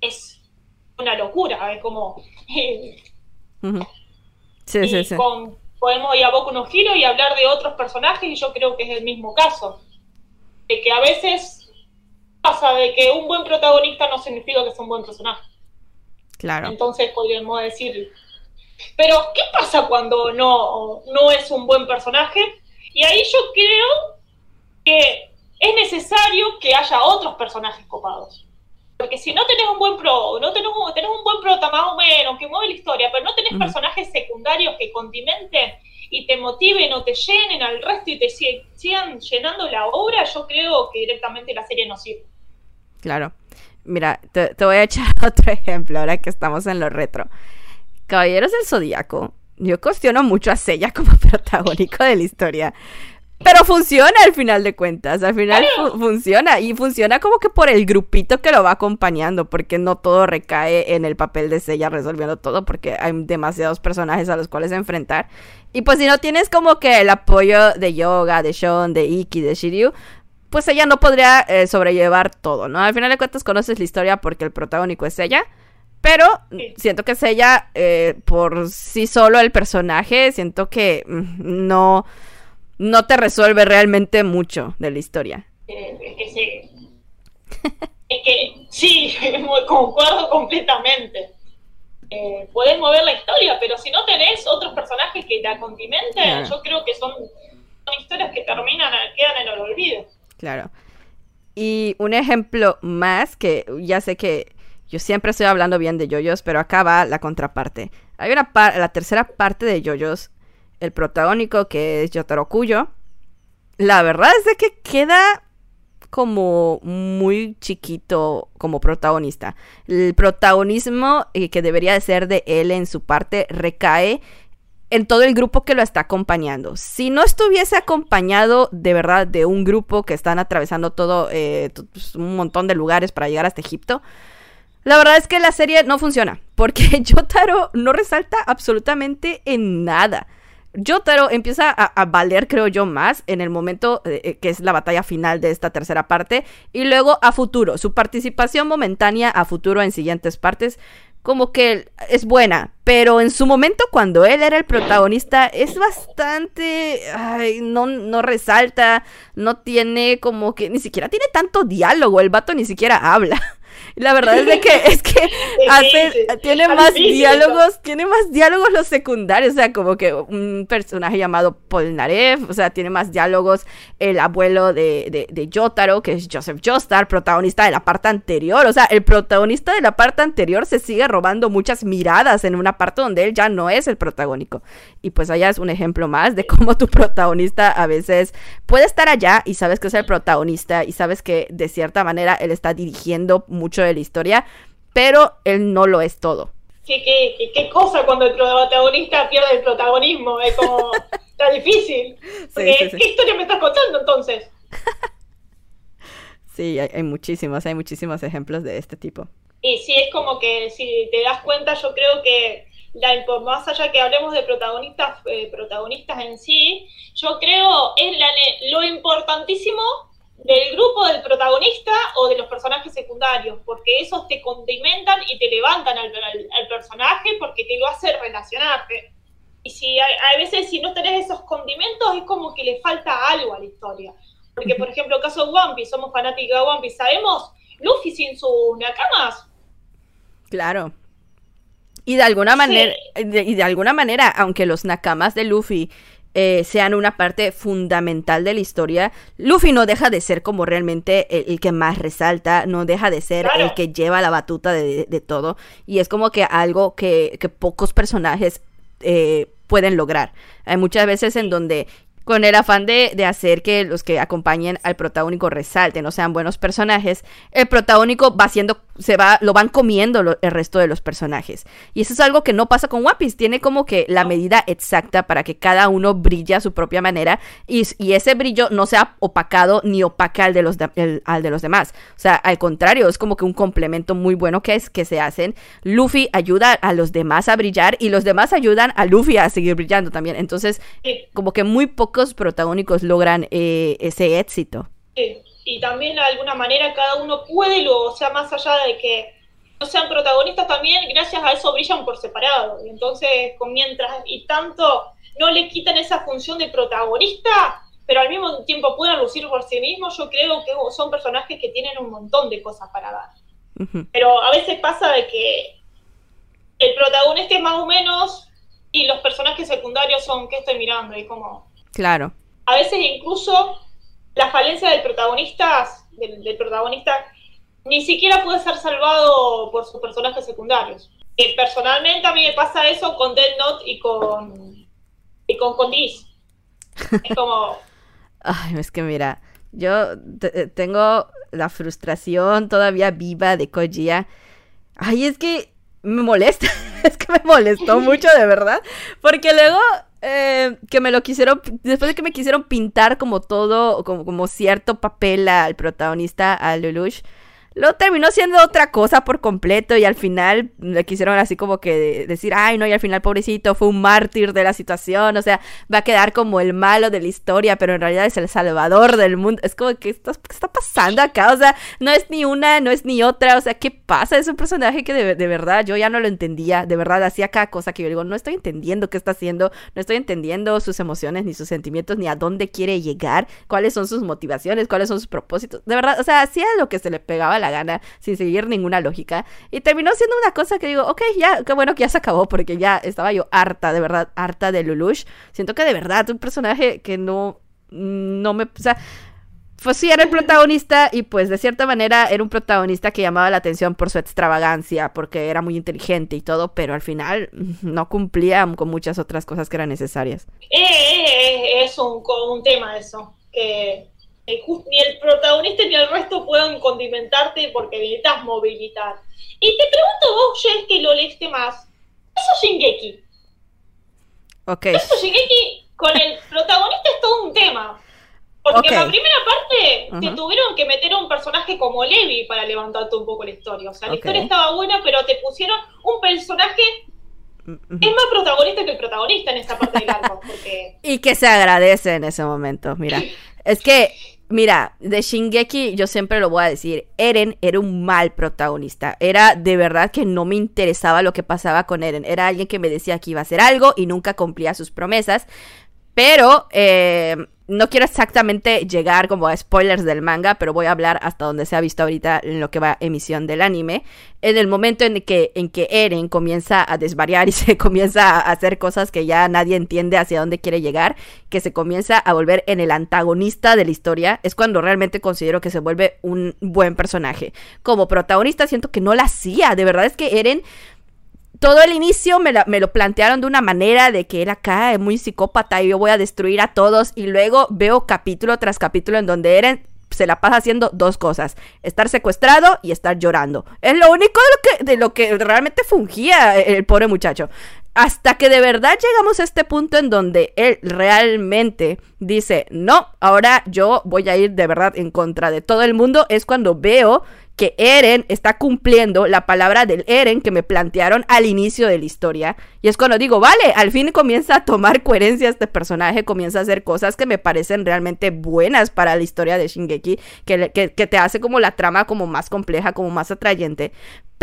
es una locura, es como... (laughs) sí, sí, sí. podemos ir a Boku no Hero y hablar de otros personajes y yo creo que es el mismo caso. De que a veces pasa de que un buen protagonista no significa que sea un buen personaje. Claro. Entonces podríamos decir, pero ¿qué pasa cuando no, no es un buen personaje? Y ahí yo creo que es necesario que haya otros personajes copados. Porque si no tenés un buen pro, no tenés un, tenés un buen prota más o menos, que mueve la historia, pero no tenés personajes secundarios que condimenten y te motiven o te llenen al resto y te sigan llenando la obra, yo creo que directamente la serie no sirve. Claro. Mira, te, voy a echar (laughs) otro ejemplo ahora que estamos en lo retro. Caballeros del Zodíaco. Yo cuestiono mucho a Sella como (laughs) protagónico de la historia. Pero funciona al final de cuentas, al final funciona y funciona como que por el grupito que lo va acompañando, porque no todo recae en el papel de Seiya resolviendo todo, porque hay demasiados personajes a los cuales enfrentar. Y pues si no tienes como que el apoyo de Yoga, de Sean, de Iki, de Shiryu, pues ella no podría eh, sobrellevar todo, ¿no? Al final de cuentas conoces la historia porque el protagónico es ella. Pero siento que es ella, eh, por sí solo el personaje, siento que mm, no no te resuelve realmente mucho de la historia. Eh, es que sí. es que sí, (laughs) concuerdo completamente. Eh, puedes mover la historia, pero si no tenés otros personajes que la condimenten, yo creo que son, historias que terminan, quedan en el olvido. Claro. Y un ejemplo más que ya sé que yo siempre estoy hablando bien de yoyos, pero acá va la contraparte. Hay una la tercera parte de yoyos el protagónico que es Yotaro Kuyo, la verdad es de que queda como muy chiquito como protagonista. El protagonismo eh, que debería de ser de él en su parte recae en todo el grupo que lo está acompañando. Si no estuviese acompañado de verdad de un grupo que están atravesando todo eh, pues, un montón de lugares para llegar hasta Egipto, la verdad es que la serie no funciona porque (laughs) Yotaro no resalta absolutamente en nada. Yotaro empieza a, valer, creo yo, más en el momento eh, eh, que es la batalla final de esta tercera parte. Y luego a futuro. Su participación momentánea a futuro en siguientes partes. Como que es buena. Pero en su momento, cuando él era el protagonista, es bastante. Ay, no, no resalta. No tiene como que. Ni siquiera tiene tanto diálogo. El vato ni siquiera habla. (laughs) La verdad es de que es que (laughs) tiene más diálogos, tiene más diálogos los secundarios, o sea, como que un personaje llamado Polnareff, o sea, tiene más diálogos el abuelo de, de, de Jotaro, que es Joseph Joestar, protagonista de la parte anterior, o sea, el protagonista de la parte anterior se sigue robando muchas miradas en una parte donde él ya no es el protagónico. Y pues allá es un ejemplo más de cómo tu protagonista a veces puede estar allá y sabes que es el protagonista y sabes que de cierta manera él está dirigiendo mucho de la historia, pero él no lo es todo. ¿Qué, qué, qué cosa cuando el protagonista pierde el protagonismo? Es como, (laughs) está difícil. ¿Qué historia me estás contando entonces? (laughs) sí, hay, muchísimos, hay muchísimos ejemplos de este tipo. Y sí, es como que si te das cuenta, yo creo que la, más allá que hablemos de protagonistas, eh, protagonistas en sí, yo creo es la, lo importantísimo del grupo del protagonista o de los personajes secundarios, porque esos te condimentan y te levantan al, personaje porque te lo hace relacionarte. Y si a, veces si no tenés esos condimentos es como que le falta algo a la historia. Porque, por ejemplo, el caso de One Piece, somos fanáticos de One Piece, sabemos Luffy sin sus nakamas. Claro. Y de alguna manera, y de alguna manera, aunque los nakamas de Luffy eh, sean una parte fundamental de la historia, Luffy no deja de ser como realmente el, que más resalta, no deja de ser el que lleva la batuta de, todo. Y es como que algo que, pocos personajes eh, pueden lograr. Hay muchas veces en donde con el afán de, de, hacer que los que acompañen al protagónico resalten o sean buenos personajes, el protagónico va siendo, se va, lo van comiendo el resto de los personajes. Y eso es algo que no pasa con One Piece, tiene como que la medida exacta para que cada uno brille a su propia manera y, y ese brillo no sea opacado ni opaca al de, los al de los demás. O sea, al contrario, es como que un complemento muy bueno que es que se hacen. Luffy ayuda a los demás a brillar y los demás ayudan a Luffy a seguir brillando también. Entonces, como que muy poco protagónicos logran eh, ese éxito. Y también de alguna manera cada uno puede, lo, o sea, más allá de que no sean protagonistas también, gracias a eso brillan por separado. Y entonces, con mientras y tanto no le quitan esa función de protagonista, pero al mismo tiempo puedan lucir por sí mismos, yo creo que son personajes que tienen un montón de cosas para dar. Pero a veces pasa de que el protagonista es más o menos y los personajes secundarios son que estoy mirando y como Claro. a veces incluso la falencia del protagonista del, protagonista ni siquiera puede ser salvado por sus personajes secundarios Eh, personalmente a mí me pasa eso con Dead Note y con y con Condis es como (laughs) Ay, es que mira, yo eh, tengo la frustración todavía viva de Kojia. Ay, es que me molesta, (laughs) es que me molestó mucho de verdad, porque luego eh, que me lo quisieron, después de que me quisieron pintar como todo, como, como cierto papel al protagonista, a Lelouch, lo terminó siendo otra cosa por completo y al final le quisieron así como que de- decir, ay no, y al final pobrecito fue un mártir de la situación, o sea, va a quedar como el malo de la historia, pero en realidad es el salvador del mundo. Es como que está, ¿qué está pasando acá? O sea, no es ni una, no es ni otra, o sea, ¿qué pasa? Es un personaje que de, de verdad yo ya no lo entendía, de verdad hacía cada cosa que yo digo, no estoy entendiendo qué está haciendo, no estoy entendiendo sus emociones, ni sus sentimientos, ni a dónde quiere llegar, cuáles son sus motivaciones, cuáles son sus propósitos. De verdad, o sea, hacía lo que se le pegaba gana, sin seguir ninguna lógica. Y terminó siendo una cosa que digo, ok, ya, qué bueno que ya se acabó, porque ya estaba yo harta, de verdad, harta de Lelouch. Siento que de verdad, un personaje que no, no me, o sea, pues sí, era el protagonista y pues de cierta manera era un protagonista que llamaba la atención por su extravagancia, porque era muy inteligente y todo, pero al final no cumplía con muchas otras cosas que eran necesarias. Eh, eh, eh, es un, un tema eso, que eh, ni el protagonista ni el resto pueden condimentarte porque necesitas movilizar. Y te pregunto vos, Jess, que lo leíste más, eso es Shingeki. Ok, Eso Shingeki con el protagonista es todo un tema. Porque en la primera parte te tuvieron que meter a un personaje como Levi para levantarte un poco la historia. O sea, la Ok. historia estaba buena, pero te pusieron un personaje es más protagonista que el protagonista en esta parte del arco. Porque (laughs) Y que se agradece en ese momento, mira. Es que, mira, de Shingeki yo siempre lo voy a decir, Eren era un mal protagonista. Era de verdad que no me interesaba lo que pasaba con Eren. Era alguien que me decía que iba a hacer algo y nunca cumplía sus promesas. Pero eh, no quiero exactamente llegar como a spoilers del manga, pero voy a hablar hasta donde se ha visto ahorita en lo que va emisión del anime. En el momento en que, en que Eren comienza a desvariar y (laughs) se comienza a hacer cosas que ya nadie entiende hacia dónde quiere llegar, que se comienza a volver en el antagonista de la historia, es cuando realmente considero que se vuelve un buen personaje. Como protagonista siento que no la hacía, de verdad es que Eren todo el inicio me, lo plantearon de una manera de que él acá es muy psicópata y yo voy a destruir a todos y luego veo capítulo tras capítulo en donde Eren se la pasa haciendo dos cosas, estar secuestrado y estar llorando. Es lo único de lo que realmente fungía el pobre muchacho. Hasta que de verdad llegamos a este punto en donde él realmente dice, no, ahora yo voy a ir de verdad en contra de todo el mundo, es cuando veo que Eren está cumpliendo la palabra del Eren que me plantearon al inicio de la historia. Y es cuando digo, vale, al fin comienza a tomar coherencia este personaje, comienza a hacer cosas que me parecen realmente buenas para la historia de Shingeki, que, que, que te hace como la trama como más compleja, como más atrayente.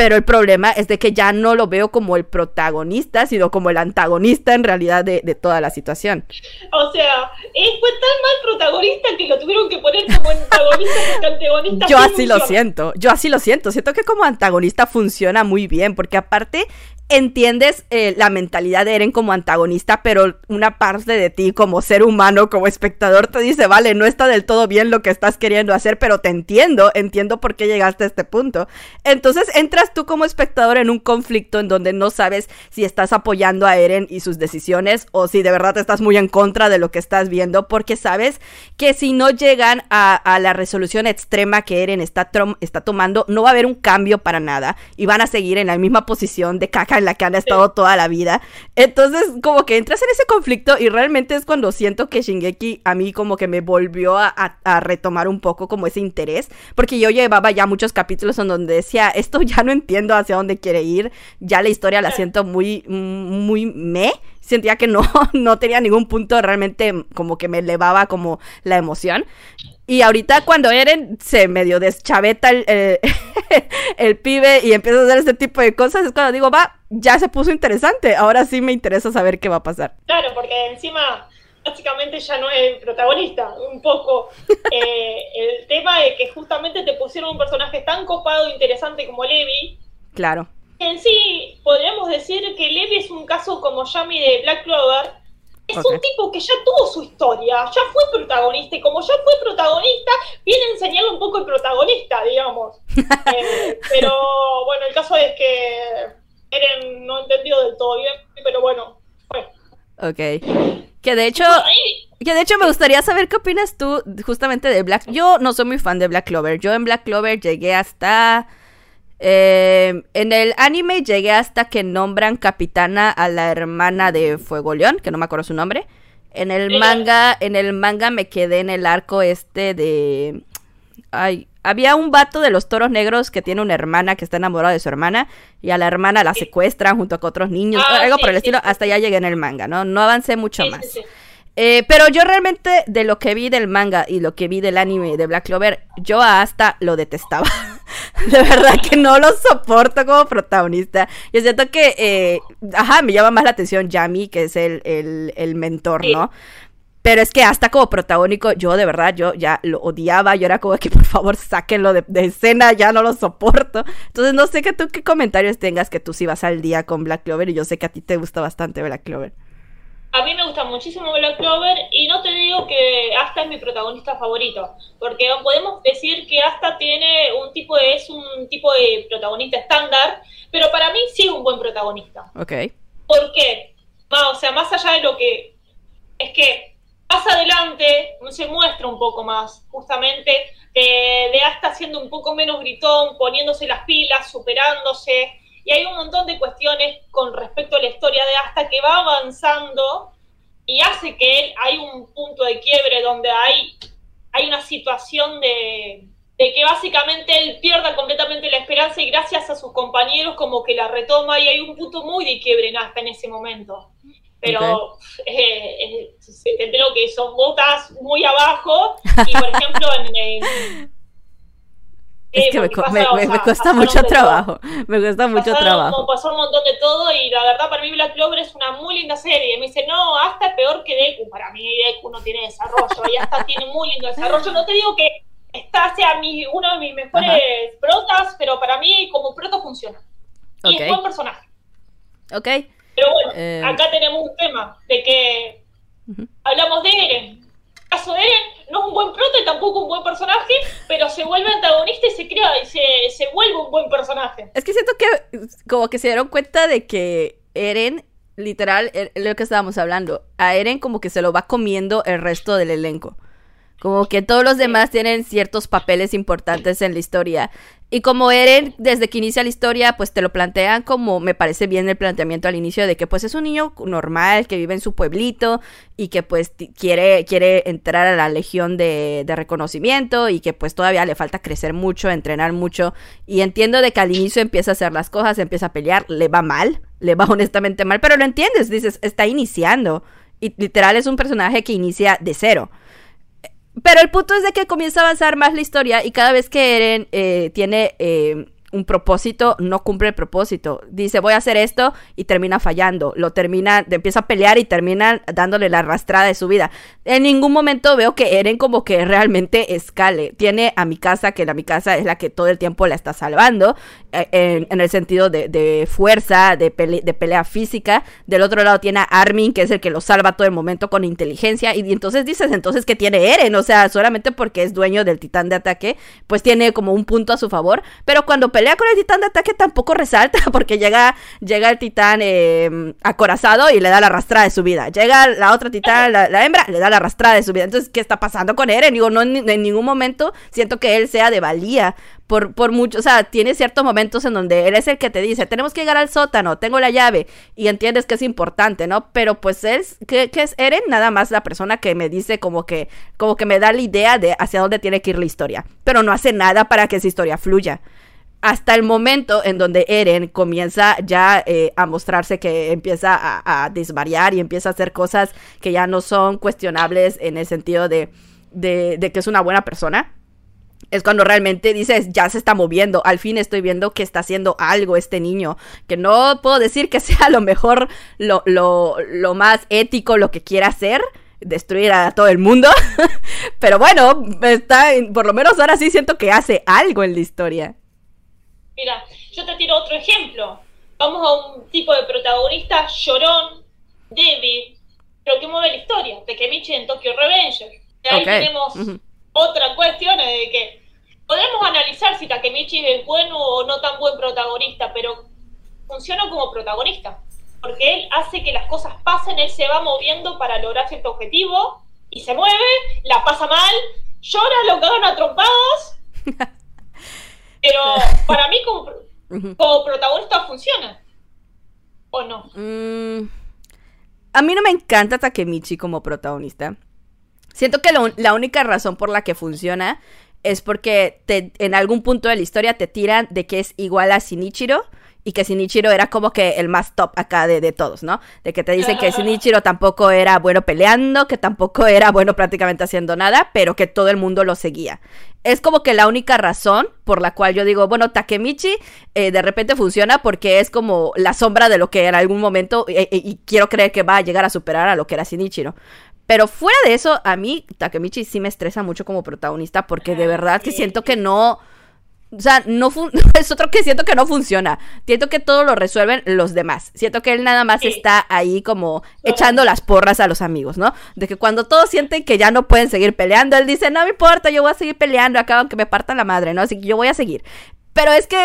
Pero el problema es de que ya no lo veo como el protagonista, sino como el antagonista en realidad de, de toda la situación. O sea, eh, fue tan mal protagonista que lo tuvieron que poner como antagonista porque antagonista Yo sí así lo siento, yo así lo siento. Siento que como antagonista funciona muy bien, porque aparte entiendes eh, la mentalidad de Eren como antagonista, pero una parte de ti como ser humano, como espectador, te dice, vale, no está del todo bien lo que estás queriendo hacer, pero te entiendo, entiendo por qué llegaste a este punto. Entonces entras tú como espectador en un conflicto en donde no sabes si estás apoyando a Eren y sus decisiones o si de verdad estás muy en contra de lo que estás viendo, porque sabes que si no llegan a, la resolución extrema que Eren está, está tomando, no va a haber un cambio para nada y van a seguir en la misma posición de caca en la que han estado toda la vida. Entonces, como que entras en ese conflicto y realmente es cuando siento que Shingeki a mí como que me volvió a, a- a retomar un poco como ese interés, porque yo llevaba ya muchos capítulos en donde decía, esto ya no entiendo hacia dónde quiere ir, ya la historia la siento muy, muy me. Sentía que no, (laughs) no tenía ningún punto realmente como que me elevaba como la emoción. Y ahorita cuando Eren se medio deschaveta el, el, (laughs) el pibe y empieza a hacer este tipo de cosas, es cuando digo, va, ya se puso interesante. Ahora sí me interesa saber qué va a pasar. Claro, porque encima básicamente ya no es el protagonista, un poco. (laughs) Eh, el tema de que justamente te pusieron un personaje tan copado e interesante como Levi, Claro. En sí podríamos decir que Levi es un caso como Yami de Black Clover. Es un tipo que ya tuvo su historia, ya fue protagonista, y como ya fue protagonista, viene a enseñarle un poco el protagonista, digamos. (laughs) Eh, pero bueno, el caso es que Eren no entendió del todo bien, pero bueno, fue. Ok. Que de hecho, que de hecho me gustaría saber qué opinas tú justamente de Black. Yo no soy muy fan de Black Clover. Yo en Black Clover llegué hasta eh, en el anime llegué hasta que nombran capitana a la hermana de Fuego León, que no me acuerdo su nombre. En el manga, en el manga me quedé en el arco este de ay, había un vato de los toros negros que tiene una hermana que está enamorada de su hermana y a la hermana la secuestran junto con otros niños, ah, algo por el estilo, hasta ya llegué en el manga, ¿no? No avancé mucho más. Eh, pero yo realmente de lo que vi del manga y lo que vi del anime de Black Clover, yo hasta lo detestaba. (laughs) (laughs) de verdad que no lo soporto como protagonista. Yo siento que, eh, ajá, me llama más la atención Yami, que es el, el, el mentor, ¿no? Pero es que hasta como protagónico, yo de verdad, yo ya lo odiaba. Yo era como que por favor sáquenlo de, escena, ya no lo soporto. Entonces no sé que tú qué comentarios tengas que tú sí vas al día con Black Clover y yo sé que a ti te gusta bastante Black Clover. A mí me gusta muchísimo Black Clover y no te digo que Asta es mi protagonista favorito, porque podemos decir que Asta tiene un tipo de, es un tipo de protagonista estándar, pero para mí sí es un buen protagonista. Ok. ¿Por qué? o sea, más allá de lo que es que más adelante se muestra un poco más, justamente, de hasta siendo un poco menos gritón, poniéndose las pilas, superándose, y hay un montón de cuestiones con respecto a la historia de hasta que va avanzando y hace que hay un punto de quiebre donde hay, hay una situación de, de que básicamente él pierda completamente la esperanza y gracias a sus compañeros como que la retoma y hay un punto muy de quiebre en hasta en ese momento. Pero eh, eh, creo que son botas muy abajo y por ejemplo en, es que me, cuesta mucho trabajo, me cuesta mucho trabajo. pasó un montón de todo y la verdad para mí Black Clover es una muy linda serie. Me dice, no, hasta es peor que Deku. Para mí Deku no tiene desarrollo y hasta tiene muy lindo desarrollo. No te digo que está sea mi, uno de mis mejores protas, pero para mí como proto funciona. Y es buen personaje. Ok. Pero bueno, eh, acá tenemos un tema de que hablamos de Eren. Caso de Eren no es un buen proto y tampoco un buen personaje, pero se vuelve antagonista y se crea y se, se vuelve un buen personaje. Es que siento que como que se dieron cuenta de que Eren literal, er, lo que estábamos hablando, a Eren como que se lo va comiendo el resto del elenco. Como que todos los demás tienen ciertos papeles importantes en la historia. Y como Eren, desde que inicia la historia, pues te lo plantean como me parece bien el planteamiento al inicio de que pues es un niño normal que vive en su pueblito y que pues quiere, quiere entrar a la legión de, de, reconocimiento y que pues todavía le falta crecer mucho, entrenar mucho. Y entiendo de que al inicio empieza a hacer las cosas, empieza a pelear, le va mal, le va (laughs) honestamente mal, pero lo entiendes, dices, está iniciando. Y literal es un personaje que inicia de cero. Pero el punto es de que comienza a avanzar más la historia y cada vez que Eren eh, tiene eh, un propósito, no cumple el propósito. Dice, voy a hacer esto y termina fallando. Lo termina, empieza a pelear y termina dándole la arrastrada de su vida. En ningún momento veo que Eren como que realmente escale. Tiene a mi casa, que la mi casa es la que todo el tiempo la está salvando, eh, en, el sentido de, fuerza, de, de, pelea física. Del otro lado tiene a Armin, que es el que lo salva todo el momento con inteligencia. Y, y entonces dices, entonces, que tiene Eren? O sea, solamente porque es dueño del titán de ataque, pues tiene como un punto a su favor. Pero cuando pelea con el titán de ataque tampoco resalta (laughs) porque llega, llega el titán eh, acorazado y le da la arrastrada de su vida. Llega la otra titán, la, hembra, le da la arrastrada de su vida. Entonces, ¿qué está pasando con Eren? Digo, no en, ningún momento siento que él sea de valía por, por mucho, o sea, tiene ciertos momentos en donde él es el que te dice, tenemos que llegar al sótano, tengo la llave, y entiendes que es importante, ¿no? Pero pues es, ¿qué, es Eren? Nada más la persona que me dice como que, como que me da la idea de hacia dónde tiene que ir la historia, pero no hace nada para que esa historia fluya hasta el momento en donde Eren comienza ya eh, a mostrarse que empieza a, desvariar y empieza a hacer cosas que ya no son cuestionables en el sentido de, que es una buena persona. Es cuando realmente dices, ya se está moviendo, al fin estoy viendo que está haciendo algo este niño, que no puedo decir que (laughs) sea lo mejor, lo, lo, lo más ético, lo que quiera hacer, destruir a todo el mundo. (laughs) Pero bueno, está, por lo menos ahora sí siento que hace algo en la historia. Yo te tiro otro ejemplo. vamos a un tipo de protagonista llorón, débil, pero que mueve la historia. Takemichi en Tokyo Revenger. Y ahí tenemos otra cuestión de que podemos analizar si Takemichi es bueno o no tan buen protagonista, pero funciona como protagonista. Porque él hace que las cosas pasen, él se va moviendo para lograr cierto objetivo y se mueve, la pasa mal, llora, lo cagan a trompadas. (laughs) pero para mí, como, como protagonista, funciona. ¿O no? Mm, a mí no me encanta Takemichi como protagonista. Siento que la única razón por la que funciona es porque te, en algún punto de la historia te tiran de que es igual a Shinichiro y que Shinichiro era como que el más top acá de, de, todos, ¿no? De que te dicen que Shinichiro tampoco era bueno peleando, que tampoco era bueno prácticamente haciendo nada, pero que todo el mundo lo seguía. Es como que la única razón por la cual yo digo, bueno, Takemichi eh, de repente funciona porque es como la sombra de lo que en algún momento, eh, eh, y quiero creer que va a llegar a superar a lo que era Shinichiro. Pero fuera de eso, a mí Takemichi sí me estresa mucho como protagonista porque de ah, verdad que siento que no... O sea, no (laughs) es otro que siento que no funciona. Siento que todo lo resuelven los demás. Siento que él nada más está ahí como echando las porras a los amigos, ¿no? De que cuando todos sienten que ya no pueden seguir peleando, él dice, no me importa, yo voy a seguir peleando, acaban que me partan la madre, ¿no? Así que yo voy a seguir. Pero es que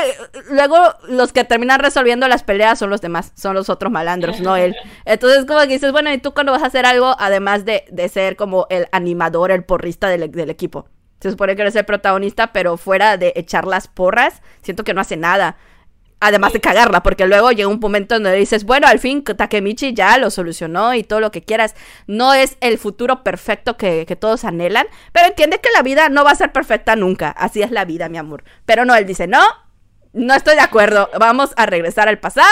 luego los que terminan resolviendo las peleas son los demás, son los otros malandros, no él. (laughs) Entonces como que dices, bueno, ¿y tú cuando vas a hacer algo además de, de ser como el animador, el porrista del, del equipo? Se supone que eres el protagonista, pero fuera de echar las porras, siento que no hace nada. Además de cagarla, porque luego llega un momento donde dices, bueno, al fin Takemichi ya lo solucionó y todo lo que quieras. No es el futuro perfecto que, que, todos anhelan, pero entiende que la vida no va a ser perfecta nunca. Así es la vida, mi amor. Pero no, él dice, no, no estoy de acuerdo. Vamos a regresar al pasado.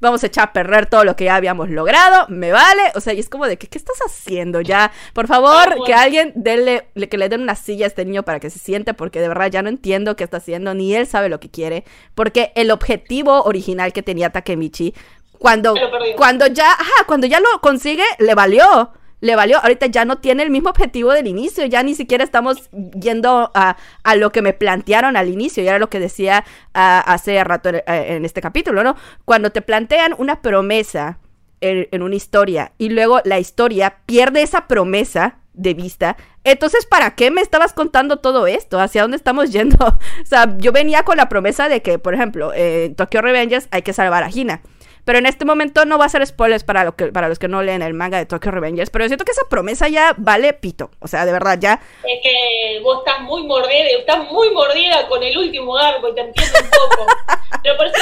Vamos a echar a perder todo lo que ya habíamos logrado. Me vale. O sea, y es como de que, ¿qué estás haciendo ya? Por favor, que alguien dele, que le den una silla a este niño para que se siente, porque de verdad ya no entiendo qué está haciendo, ni él sabe lo que quiere. Porque el objetivo original que tenía Takemichi, cuando, cuando ya, ajá, cuando ya lo consigue, le valió le valió. Ahorita ya no tiene el mismo objetivo del inicio, ya ni siquiera estamos yendo a, lo que me plantearon al inicio, y era lo que decía hace rato en, este capítulo, ¿no? Cuando te plantean una promesa en, en, una historia y luego la historia pierde esa promesa de vista, entonces ¿para qué me estabas contando todo esto? ¿Hacia dónde estamos yendo? (laughs) o sea, yo venía con la promesa de que, por ejemplo, en Tokyo Revengers hay que salvar a Hina. Pero en este momento no va a ser spoilers para, lo que, para los que no leen el manga de Tokyo Revengers. Pero siento que esa promesa ya vale pito. O sea, de verdad, ya. Es que vos estás muy mordida, estás muy mordida con el último arco y te entiendo un poco. (laughs) pero por eso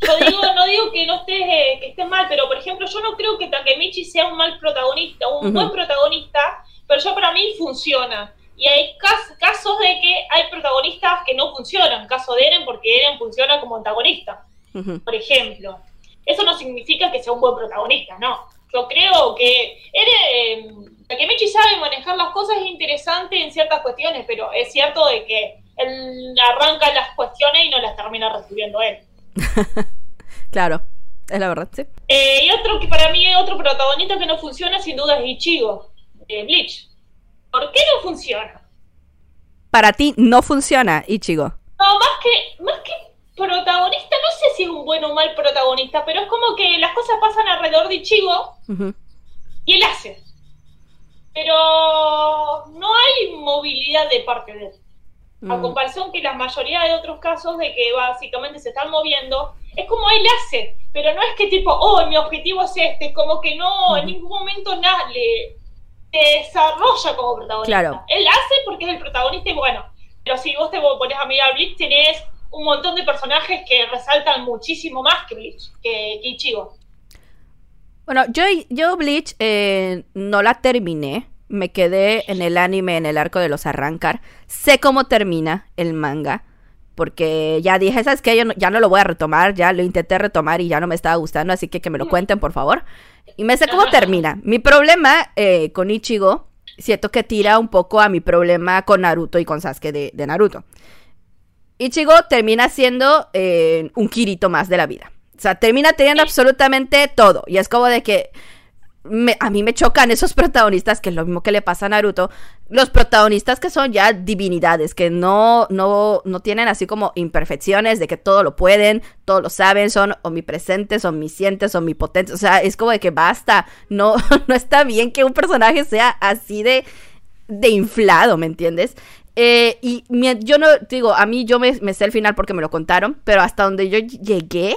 yo digo, no digo que no estés, eh, que estés mal, pero por ejemplo, yo no creo que Takemichi sea un mal protagonista, un buen protagonista, pero yo para mí funciona. Y hay casos de que hay protagonistas que no funcionan. Caso de Eren, porque Eren funciona como antagonista. Por ejemplo. Eso no significa que sea un buen protagonista, no. Yo creo que eh, Takemichi sabe manejar las cosas, es interesante en ciertas cuestiones, pero es cierto de que él arranca las cuestiones y no las termina resolviendo él. (laughs) claro, es la verdad, sí. Eh, y otro que para mí otro protagonista que no funciona sin duda es Ichigo, de Bleach. ¿Por qué no funciona? Para ti no funciona, Ichigo. No, más que, más que protagonista, no sé si es un buen o mal protagonista, pero es como que las cosas pasan alrededor de Ichigo y él hace. Pero no hay movilidad de parte de él. A mm. comparación que la mayoría de otros casos de que básicamente se están moviendo, es como él hace, pero no es que tipo, oh, mi objetivo es este, como que no, en ningún momento nada le desarrolla como protagonista. Él hace porque es el protagonista y bueno, pero si vos te pones a mirar Blitz, tenés un montón de personajes que resaltan muchísimo más que Bleach, que, Ichigo. Bueno, yo, yo Bleach eh, no la terminé. Me quedé en el anime, en el arco de los arrancar. Sé cómo termina el manga. Porque ya dije, ¿sabes qué? Yo ya no lo voy a retomar. Ya lo intenté retomar y ya no me estaba gustando. Así que que me lo cuenten, por favor. Y me sé cómo termina. Mi problema eh, con Ichigo, siento que tira un poco a mi problema con Naruto y con Sasuke de Naruto. Ichigo termina siendo eh, un Kirito más de la vida. O sea, termina teniendo absolutamente todo. Y es como de que a mí me chocan esos protagonistas, que es lo mismo que le pasa a Naruto, los protagonistas que son ya divinidades, que no, no, no tienen así como imperfecciones, de que todo lo pueden, todo lo saben, son omnipresentes, omniscientes, omnipotentes, o sea, es como de que basta, no, (laughs) no está bien que un personaje sea así de, de inflado, ¿me entiendes? Eh, y yo no, digo, a mí yo me, me sé el final porque me lo contaron, pero hasta donde yo llegué,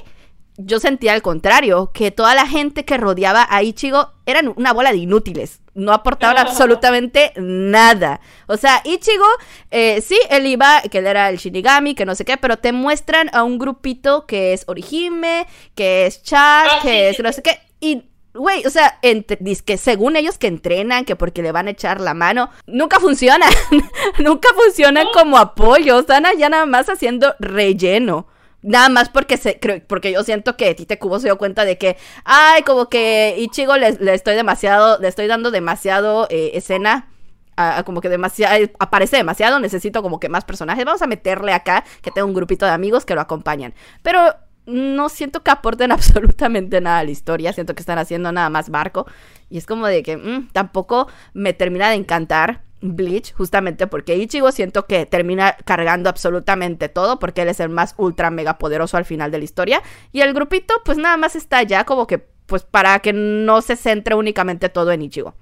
yo sentía al contrario, que toda la gente que rodeaba a Ichigo eran una bola de inútiles. No aportaban (laughs) absolutamente nada. O sea, Ichigo, eh, sí, él iba, que él era el Shinigami, que no sé qué, pero te muestran a un grupito que es Orihime, que es Chad, ah, que es no sé qué. Y Güey, o sea, que según ellos que entrenan, que porque le van a echar la mano, nunca funcionan. (laughs) nunca funcionan como apoyo. Están allá nada más haciendo relleno. Nada más porque se, porque yo siento que Tite Kubo se dio cuenta de que, ay, como que Ichigo le, le estoy demasiado, le estoy dando demasiado eh, escena. como que demasiado, aparece demasiado, necesito como que más personajes. Vamos a meterle acá que tengo un grupito de amigos que lo acompañan. Pero no siento que aporten (laughs) absolutamente nada a la historia. Siento que están haciendo nada más barco. Y es como de que mm, tampoco me termina de encantar. Bleach, justamente porque Ichigo siento que termina cargando absolutamente todo, porque él es el más ultra mega poderoso al final de la historia. Y el grupito, pues nada más está ya como que, pues para que no se centre únicamente todo en Ichigo.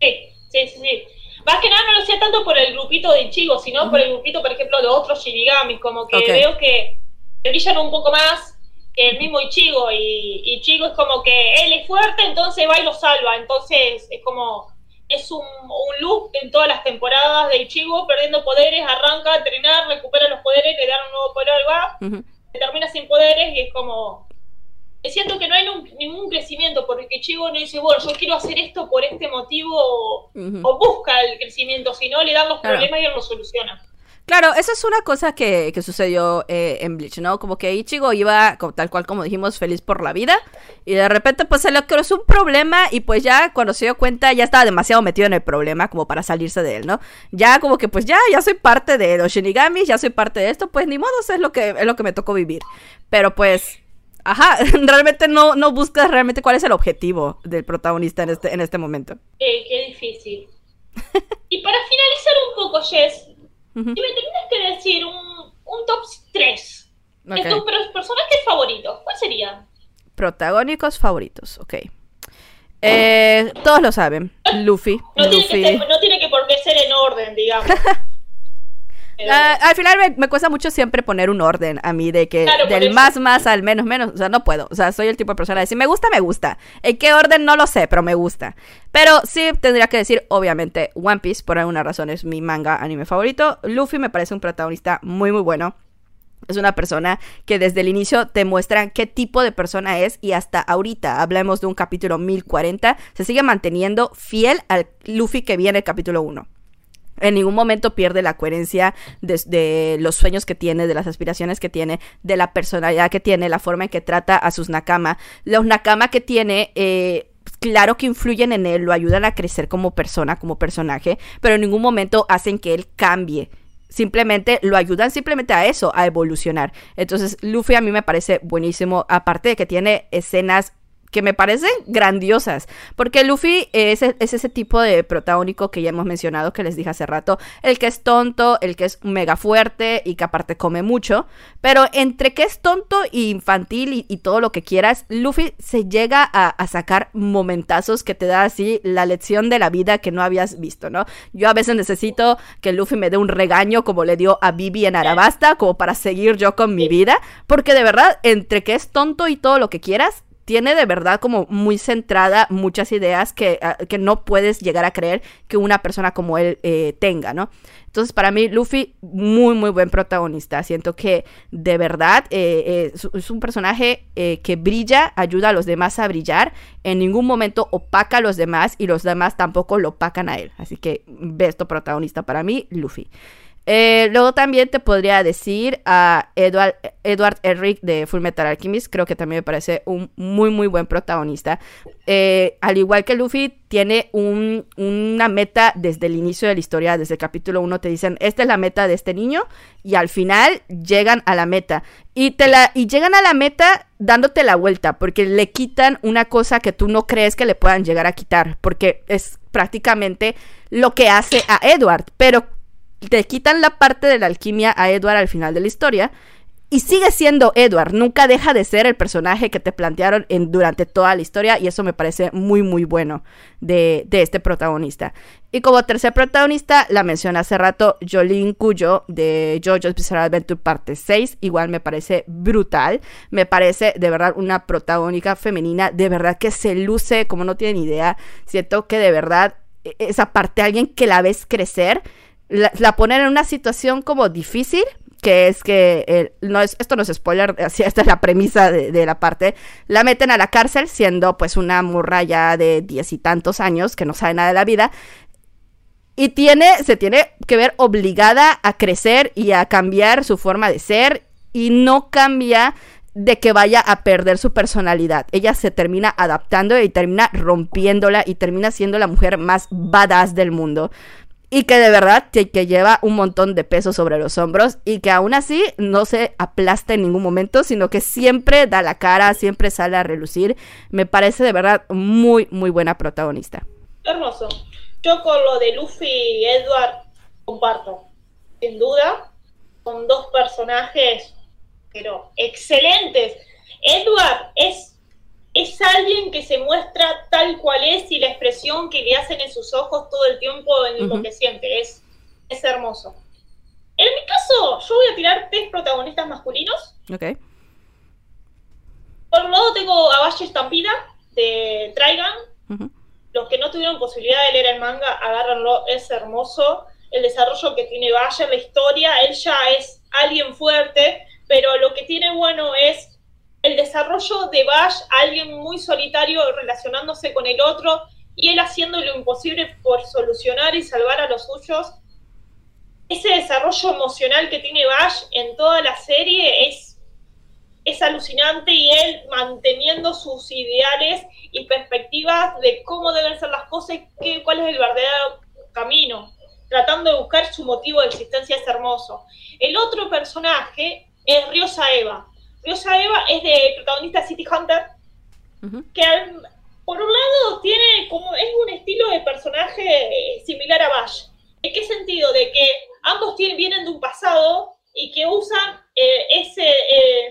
Sí, sí, sí. Más que nada no lo sé tanto por el grupito de Ichigo, sino por el grupito, por ejemplo, de otros Shinigamis, como que veo que brillan un poco más que el mismo Ichigo, y Ichigo es como que él es fuerte, entonces va y lo salva, entonces es como es un, un, loop en todas las temporadas de Ichigo, perdiendo poderes, arranca a entrenar, recupera los poderes, le dan un nuevo poder, va, termina sin poderes y es como... Siento que no hay ningún crecimiento porque Ichigo no dice, bueno, yo quiero hacer esto por este motivo o, busca el crecimiento, sino le dan los problemas y él lo soluciona. Claro, esa es una cosa que, sucedió eh, en Bleach, ¿no? Como que Ichigo iba, tal cual como dijimos, feliz por la vida. Y de repente, pues se le cruzó un problema. Y pues ya cuando se dio cuenta, ya estaba demasiado metido en el problema como para salirse de él, ¿no? Ya como que, pues ya, ya soy parte de los Shinigamis, ya soy parte de esto. Pues ni modo, es lo que, es lo que me tocó vivir. Pero pues. Ajá, (laughs) realmente no, no buscas realmente cuál es el objetivo del protagonista en este, en este momento. Eh, qué difícil. (laughs) y para finalizar un poco, Jess, y me tendrías que decir un, un top 3 de tus personajes favoritos. ¿Cuál sería? Protagónicos favoritos, ok. Eh, todos lo saben. (laughs) Luffy. No, Tiene que no tiene que por qué ser en orden, digamos. (laughs) Al final me, cuesta mucho siempre poner un orden a mí de que del más más al menos menos, o sea, no puedo, o sea, soy el tipo de persona de si me gusta, me gusta. En qué orden no lo sé, pero me gusta. Pero sí tendría que decir, obviamente, One Piece por alguna razón es mi manga anime favorito. Luffy me parece un protagonista muy muy bueno. Es una persona que desde el inicio te muestra qué tipo de persona es y hasta ahorita, hablemos de un capítulo 1040, se sigue manteniendo fiel al Luffy que viene en el capítulo 1 en ningún momento pierde la coherencia de, los sueños que tiene, de las aspiraciones que tiene, de la personalidad que tiene, la forma en que trata a sus nakama. Los nakama que tiene, eh, claro que influyen en él, lo ayudan a crecer como persona, como personaje, pero en ningún momento hacen que él cambie simplemente lo ayudan simplemente a eso, a evolucionar. Entonces, Luffy a mí me parece buenísimo, aparte de que tiene escenas que me parecen grandiosas. Porque Luffy es, ese tipo de protagónico que ya hemos mencionado, que les dije hace rato. El que es tonto, el que es mega fuerte y que aparte come mucho. Pero entre que es tonto e infantil y, todo lo que quieras, Luffy se llega a, sacar momentazos que te da así la lección de la vida que no habías visto, ¿no? Yo a veces necesito que Luffy me dé un regaño como le dio a Bibi en Arabasta, como para seguir yo con mi vida. Porque de verdad, entre que es tonto y todo lo que quieras, tiene de verdad como muy centrada muchas ideas que, ah, que no puedes llegar a creer que una persona como él eh, tenga, ¿no? Entonces para mí Luffy muy muy buen protagonista, siento que de verdad eh, eh, es, un personaje que brilla, ayuda a los demás a brillar, en ningún momento opaca a los demás y los demás tampoco lo opacan a él, así que besto protagonista para mí, Luffy. Eh, luego también te podría decir a Edward, Edward Eric de Full Metal Alchemist, creo que también me parece un muy muy buen protagonista. Eh, al igual que Luffy, tiene una meta desde el inicio de la historia, desde el capítulo 1 te dicen, esta es la meta de este niño, y al final llegan a la meta. Y, te la, y llegan a la meta dándote la vuelta, porque le quitan una cosa que tú no crees que le puedan llegar a quitar, porque es prácticamente lo que hace a Edward, pero te quitan la parte de la alquimia a Edward al final de la historia. Y sigue siendo Edward, nunca deja de ser el personaje que te plantearon durante toda la historia y eso me parece muy muy bueno de, este protagonista. Y como tercer protagonista, la mencioné hace rato, Jolene Cuyo de JoJo's Bizarre Adventure parte 6, igual me parece brutal, me parece de verdad una protagónica femenina, de verdad que se luce como no tienen idea, siento que de verdad e, esa parte, alguien que la ves crecer, la, ponen en una situación como difícil, que es que, no es, esto no es spoiler, (laughs) así, esta es la premisa de, la parte, la meten a la cárcel siendo pues una murra ya de diez y tantos años que no sabe nada de la vida. Y tiene, se tiene que ver obligada a crecer y a cambiar su forma de ser y no cambia de que vaya a perder su personalidad. Ella se termina adaptando y termina rompiéndola y termina siendo la mujer más badass del mundo y que de verdad que, lleva un montón de peso sobre los hombros y que aún así no se aplasta en ningún momento, sino que siempre da la cara, siempre sale a relucir. Me parece de verdad muy, muy buena protagonista. Hermoso. Yo con lo de Luffy y Edward comparto, sin duda, con dos personajes, pero excelentes. Edward es es alguien que se muestra tal cual es y la expresión que le hacen en sus ojos todo el tiempo en lo que siente. Es, es hermoso. En mi caso, yo voy a tirar tres protagonistas masculinos. Ok. Por un lado tengo a Valle Estampida de Traigan. Los que no tuvieron posibilidad de leer el manga, agárrenlo, es hermoso. El desarrollo que tiene Valle, la historia, él ya es alguien fuerte, pero lo que tiene bueno es el desarrollo de Bash, alguien muy solitario relacionándose con el otro y él haciendo lo imposible por solucionar y salvar a los suyos. Ese desarrollo emocional que tiene Bash en toda la serie es, es alucinante y él manteniendo sus ideales y perspectivas de cómo deben ser las cosas y cuál es el verdadero camino, tratando de buscar su motivo de existencia es hermoso. El otro personaje es Riosa Eva Riosa Eva es de protagonista City Hunter, que por un lado tiene como, es un estilo de personaje similar a Bash. ¿En qué sentido? De que ambos tienen, vienen de un pasado y que usan eh, ese eh,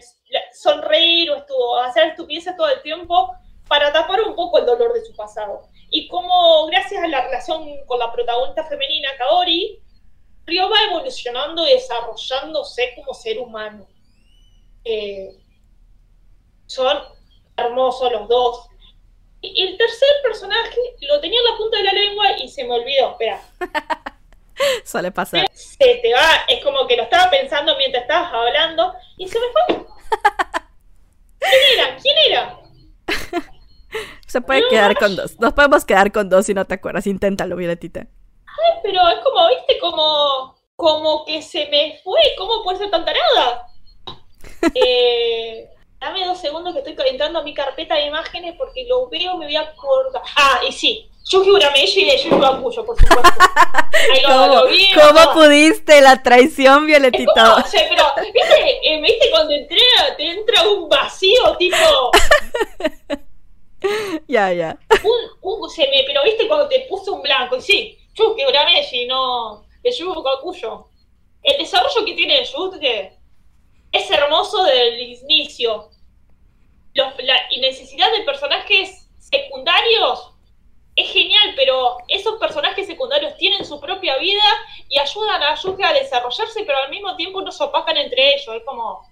sonreír o hacer estupideces todo el tiempo para tapar un poco el dolor de su pasado. Y como gracias a la relación con la protagonista femenina Kaori, Ryo va evolucionando y desarrollándose como ser humano. Eh, son hermosos los dos. Y el tercer personaje lo tenía en la punta de la lengua y se me olvidó. Espera. (laughs) Suele pasar. Se te va, es como que lo estaba pensando mientras estabas hablando y se me fue. ¿Quién era? ¿Quién era? (laughs) Se puede quedar con dos. Nos podemos quedar con dos si no te acuerdas. Inténtalo, Violetita. Ay, pero es como, viste, como, como que se me fue. ¿Cómo puede ser tan tarada? Eh, dame dos segundos que estoy entrando a mi carpeta de imágenes porque lo veo, me voy a acordar. Ah, y sí, Yuki Urameshi de Yuki Bakuyo, por supuesto. Ahí lo, ¿Cómo, pudiste la traición, Violetita? o sea, pero, ¿viste, eh, ¿viste cuando entré, te entra un vacío, tipo... (laughs) ya, ya. Un, un, se me, pero, ¿viste cuando te puso un blanco? Y sí, Yuki Urameshi, no... De Yuki Bakuyo. El desarrollo que tiene Yuki es hermoso desde el inicio. la necesidad de personajes secundarios es genial, pero esos personajes secundarios tienen su propia vida y ayudan a Yuge a desarrollarse, pero al mismo tiempo no se opacan entre ellos. Es como.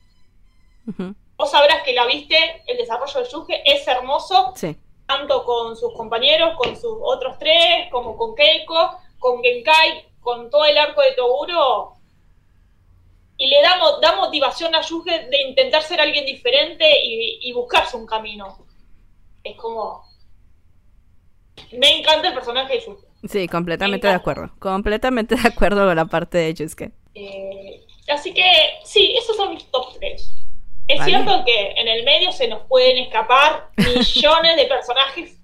Vos sabrás que la viste, el desarrollo de Yuge es hermoso, tanto con sus compañeros, con sus otros tres, como con Keiko, con Genkai, con todo el arco de Toguro y le damos, da motivación a Yuge de intentar ser alguien diferente y, buscarse un camino. Es como... Me encanta el personaje de Yuge. Sí, completamente de acuerdo. Completamente de acuerdo con la parte de Yusuke. Eh, así que sí, esos son mis top 3. Es cierto que en el medio se nos pueden escapar (laughs) millones de personajes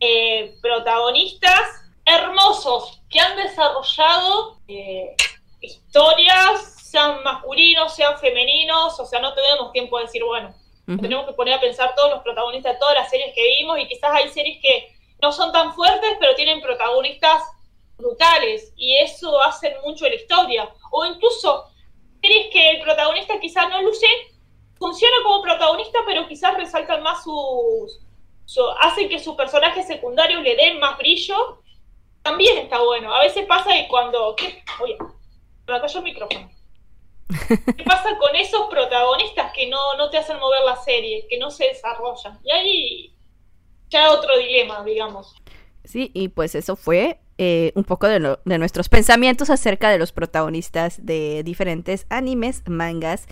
eh, protagonistas hermosos que han desarrollado eh, historias, sean masculinos, sean femeninos, o sea, no tenemos tiempo de decir, bueno, tenemos que poner a pensar todos los protagonistas de todas las series que vimos y quizás hay series que no son tan fuertes, pero tienen protagonistas brutales y eso hace mucho la historia. O incluso series que el protagonista quizás no luce, funciona como protagonista, pero quizás resaltan más sus... hacen que sus personajes secundarios le den más brillo. También está bueno. A veces pasa que cuando... Oye, me cayó el micrófono. ¿Qué pasa con esos protagonistas que no, no te hacen mover la serie, que no se desarrollan? Y ahí ya otro dilema, digamos. Sí, y pues eso fue eh, un poco de, de, nuestros pensamientos acerca de los protagonistas de diferentes animes, mangas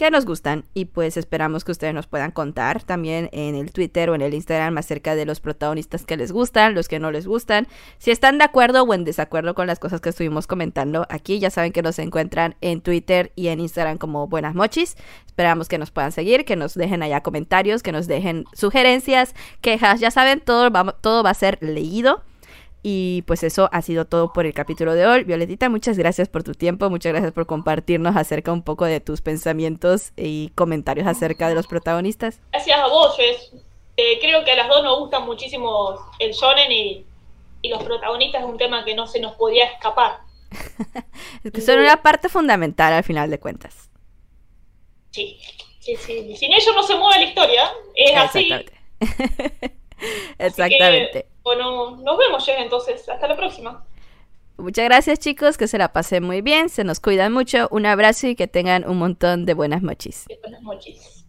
que nos gustan y pues esperamos que ustedes nos puedan contar también en el Twitter o en el Instagram acerca de los protagonistas que les gustan, los que no les gustan, si están de acuerdo o en desacuerdo con las cosas que estuvimos comentando aquí, ya saben que nos encuentran en Twitter y en Instagram como Buenas Mochis, esperamos que nos puedan seguir, que nos dejen allá comentarios, que nos dejen sugerencias, quejas, ya saben, todo todo va a ser leído. Y pues eso ha sido todo por el capítulo de hoy. Violetita, muchas gracias por tu tiempo, muchas gracias por compartirnos acerca un poco de tus pensamientos y comentarios acerca de los protagonistas. Gracias a vos, Jess. Eh, creo que a las dos nos gustan muchísimo el shonen y, los protagonistas es un tema que no se nos podía escapar. (laughs) es que son una parte fundamental al final de cuentas. Sí, sí, sí. Sin ellos no se mueve la historia, es así. Exactamente. (laughs) bueno, nos vemos, ya entonces. Hasta la próxima. Muchas gracias, chicos. Que se la pasen muy bien. Se nos cuidan mucho. Un abrazo y que tengan un montón de buenas mochis. Buenas mochis.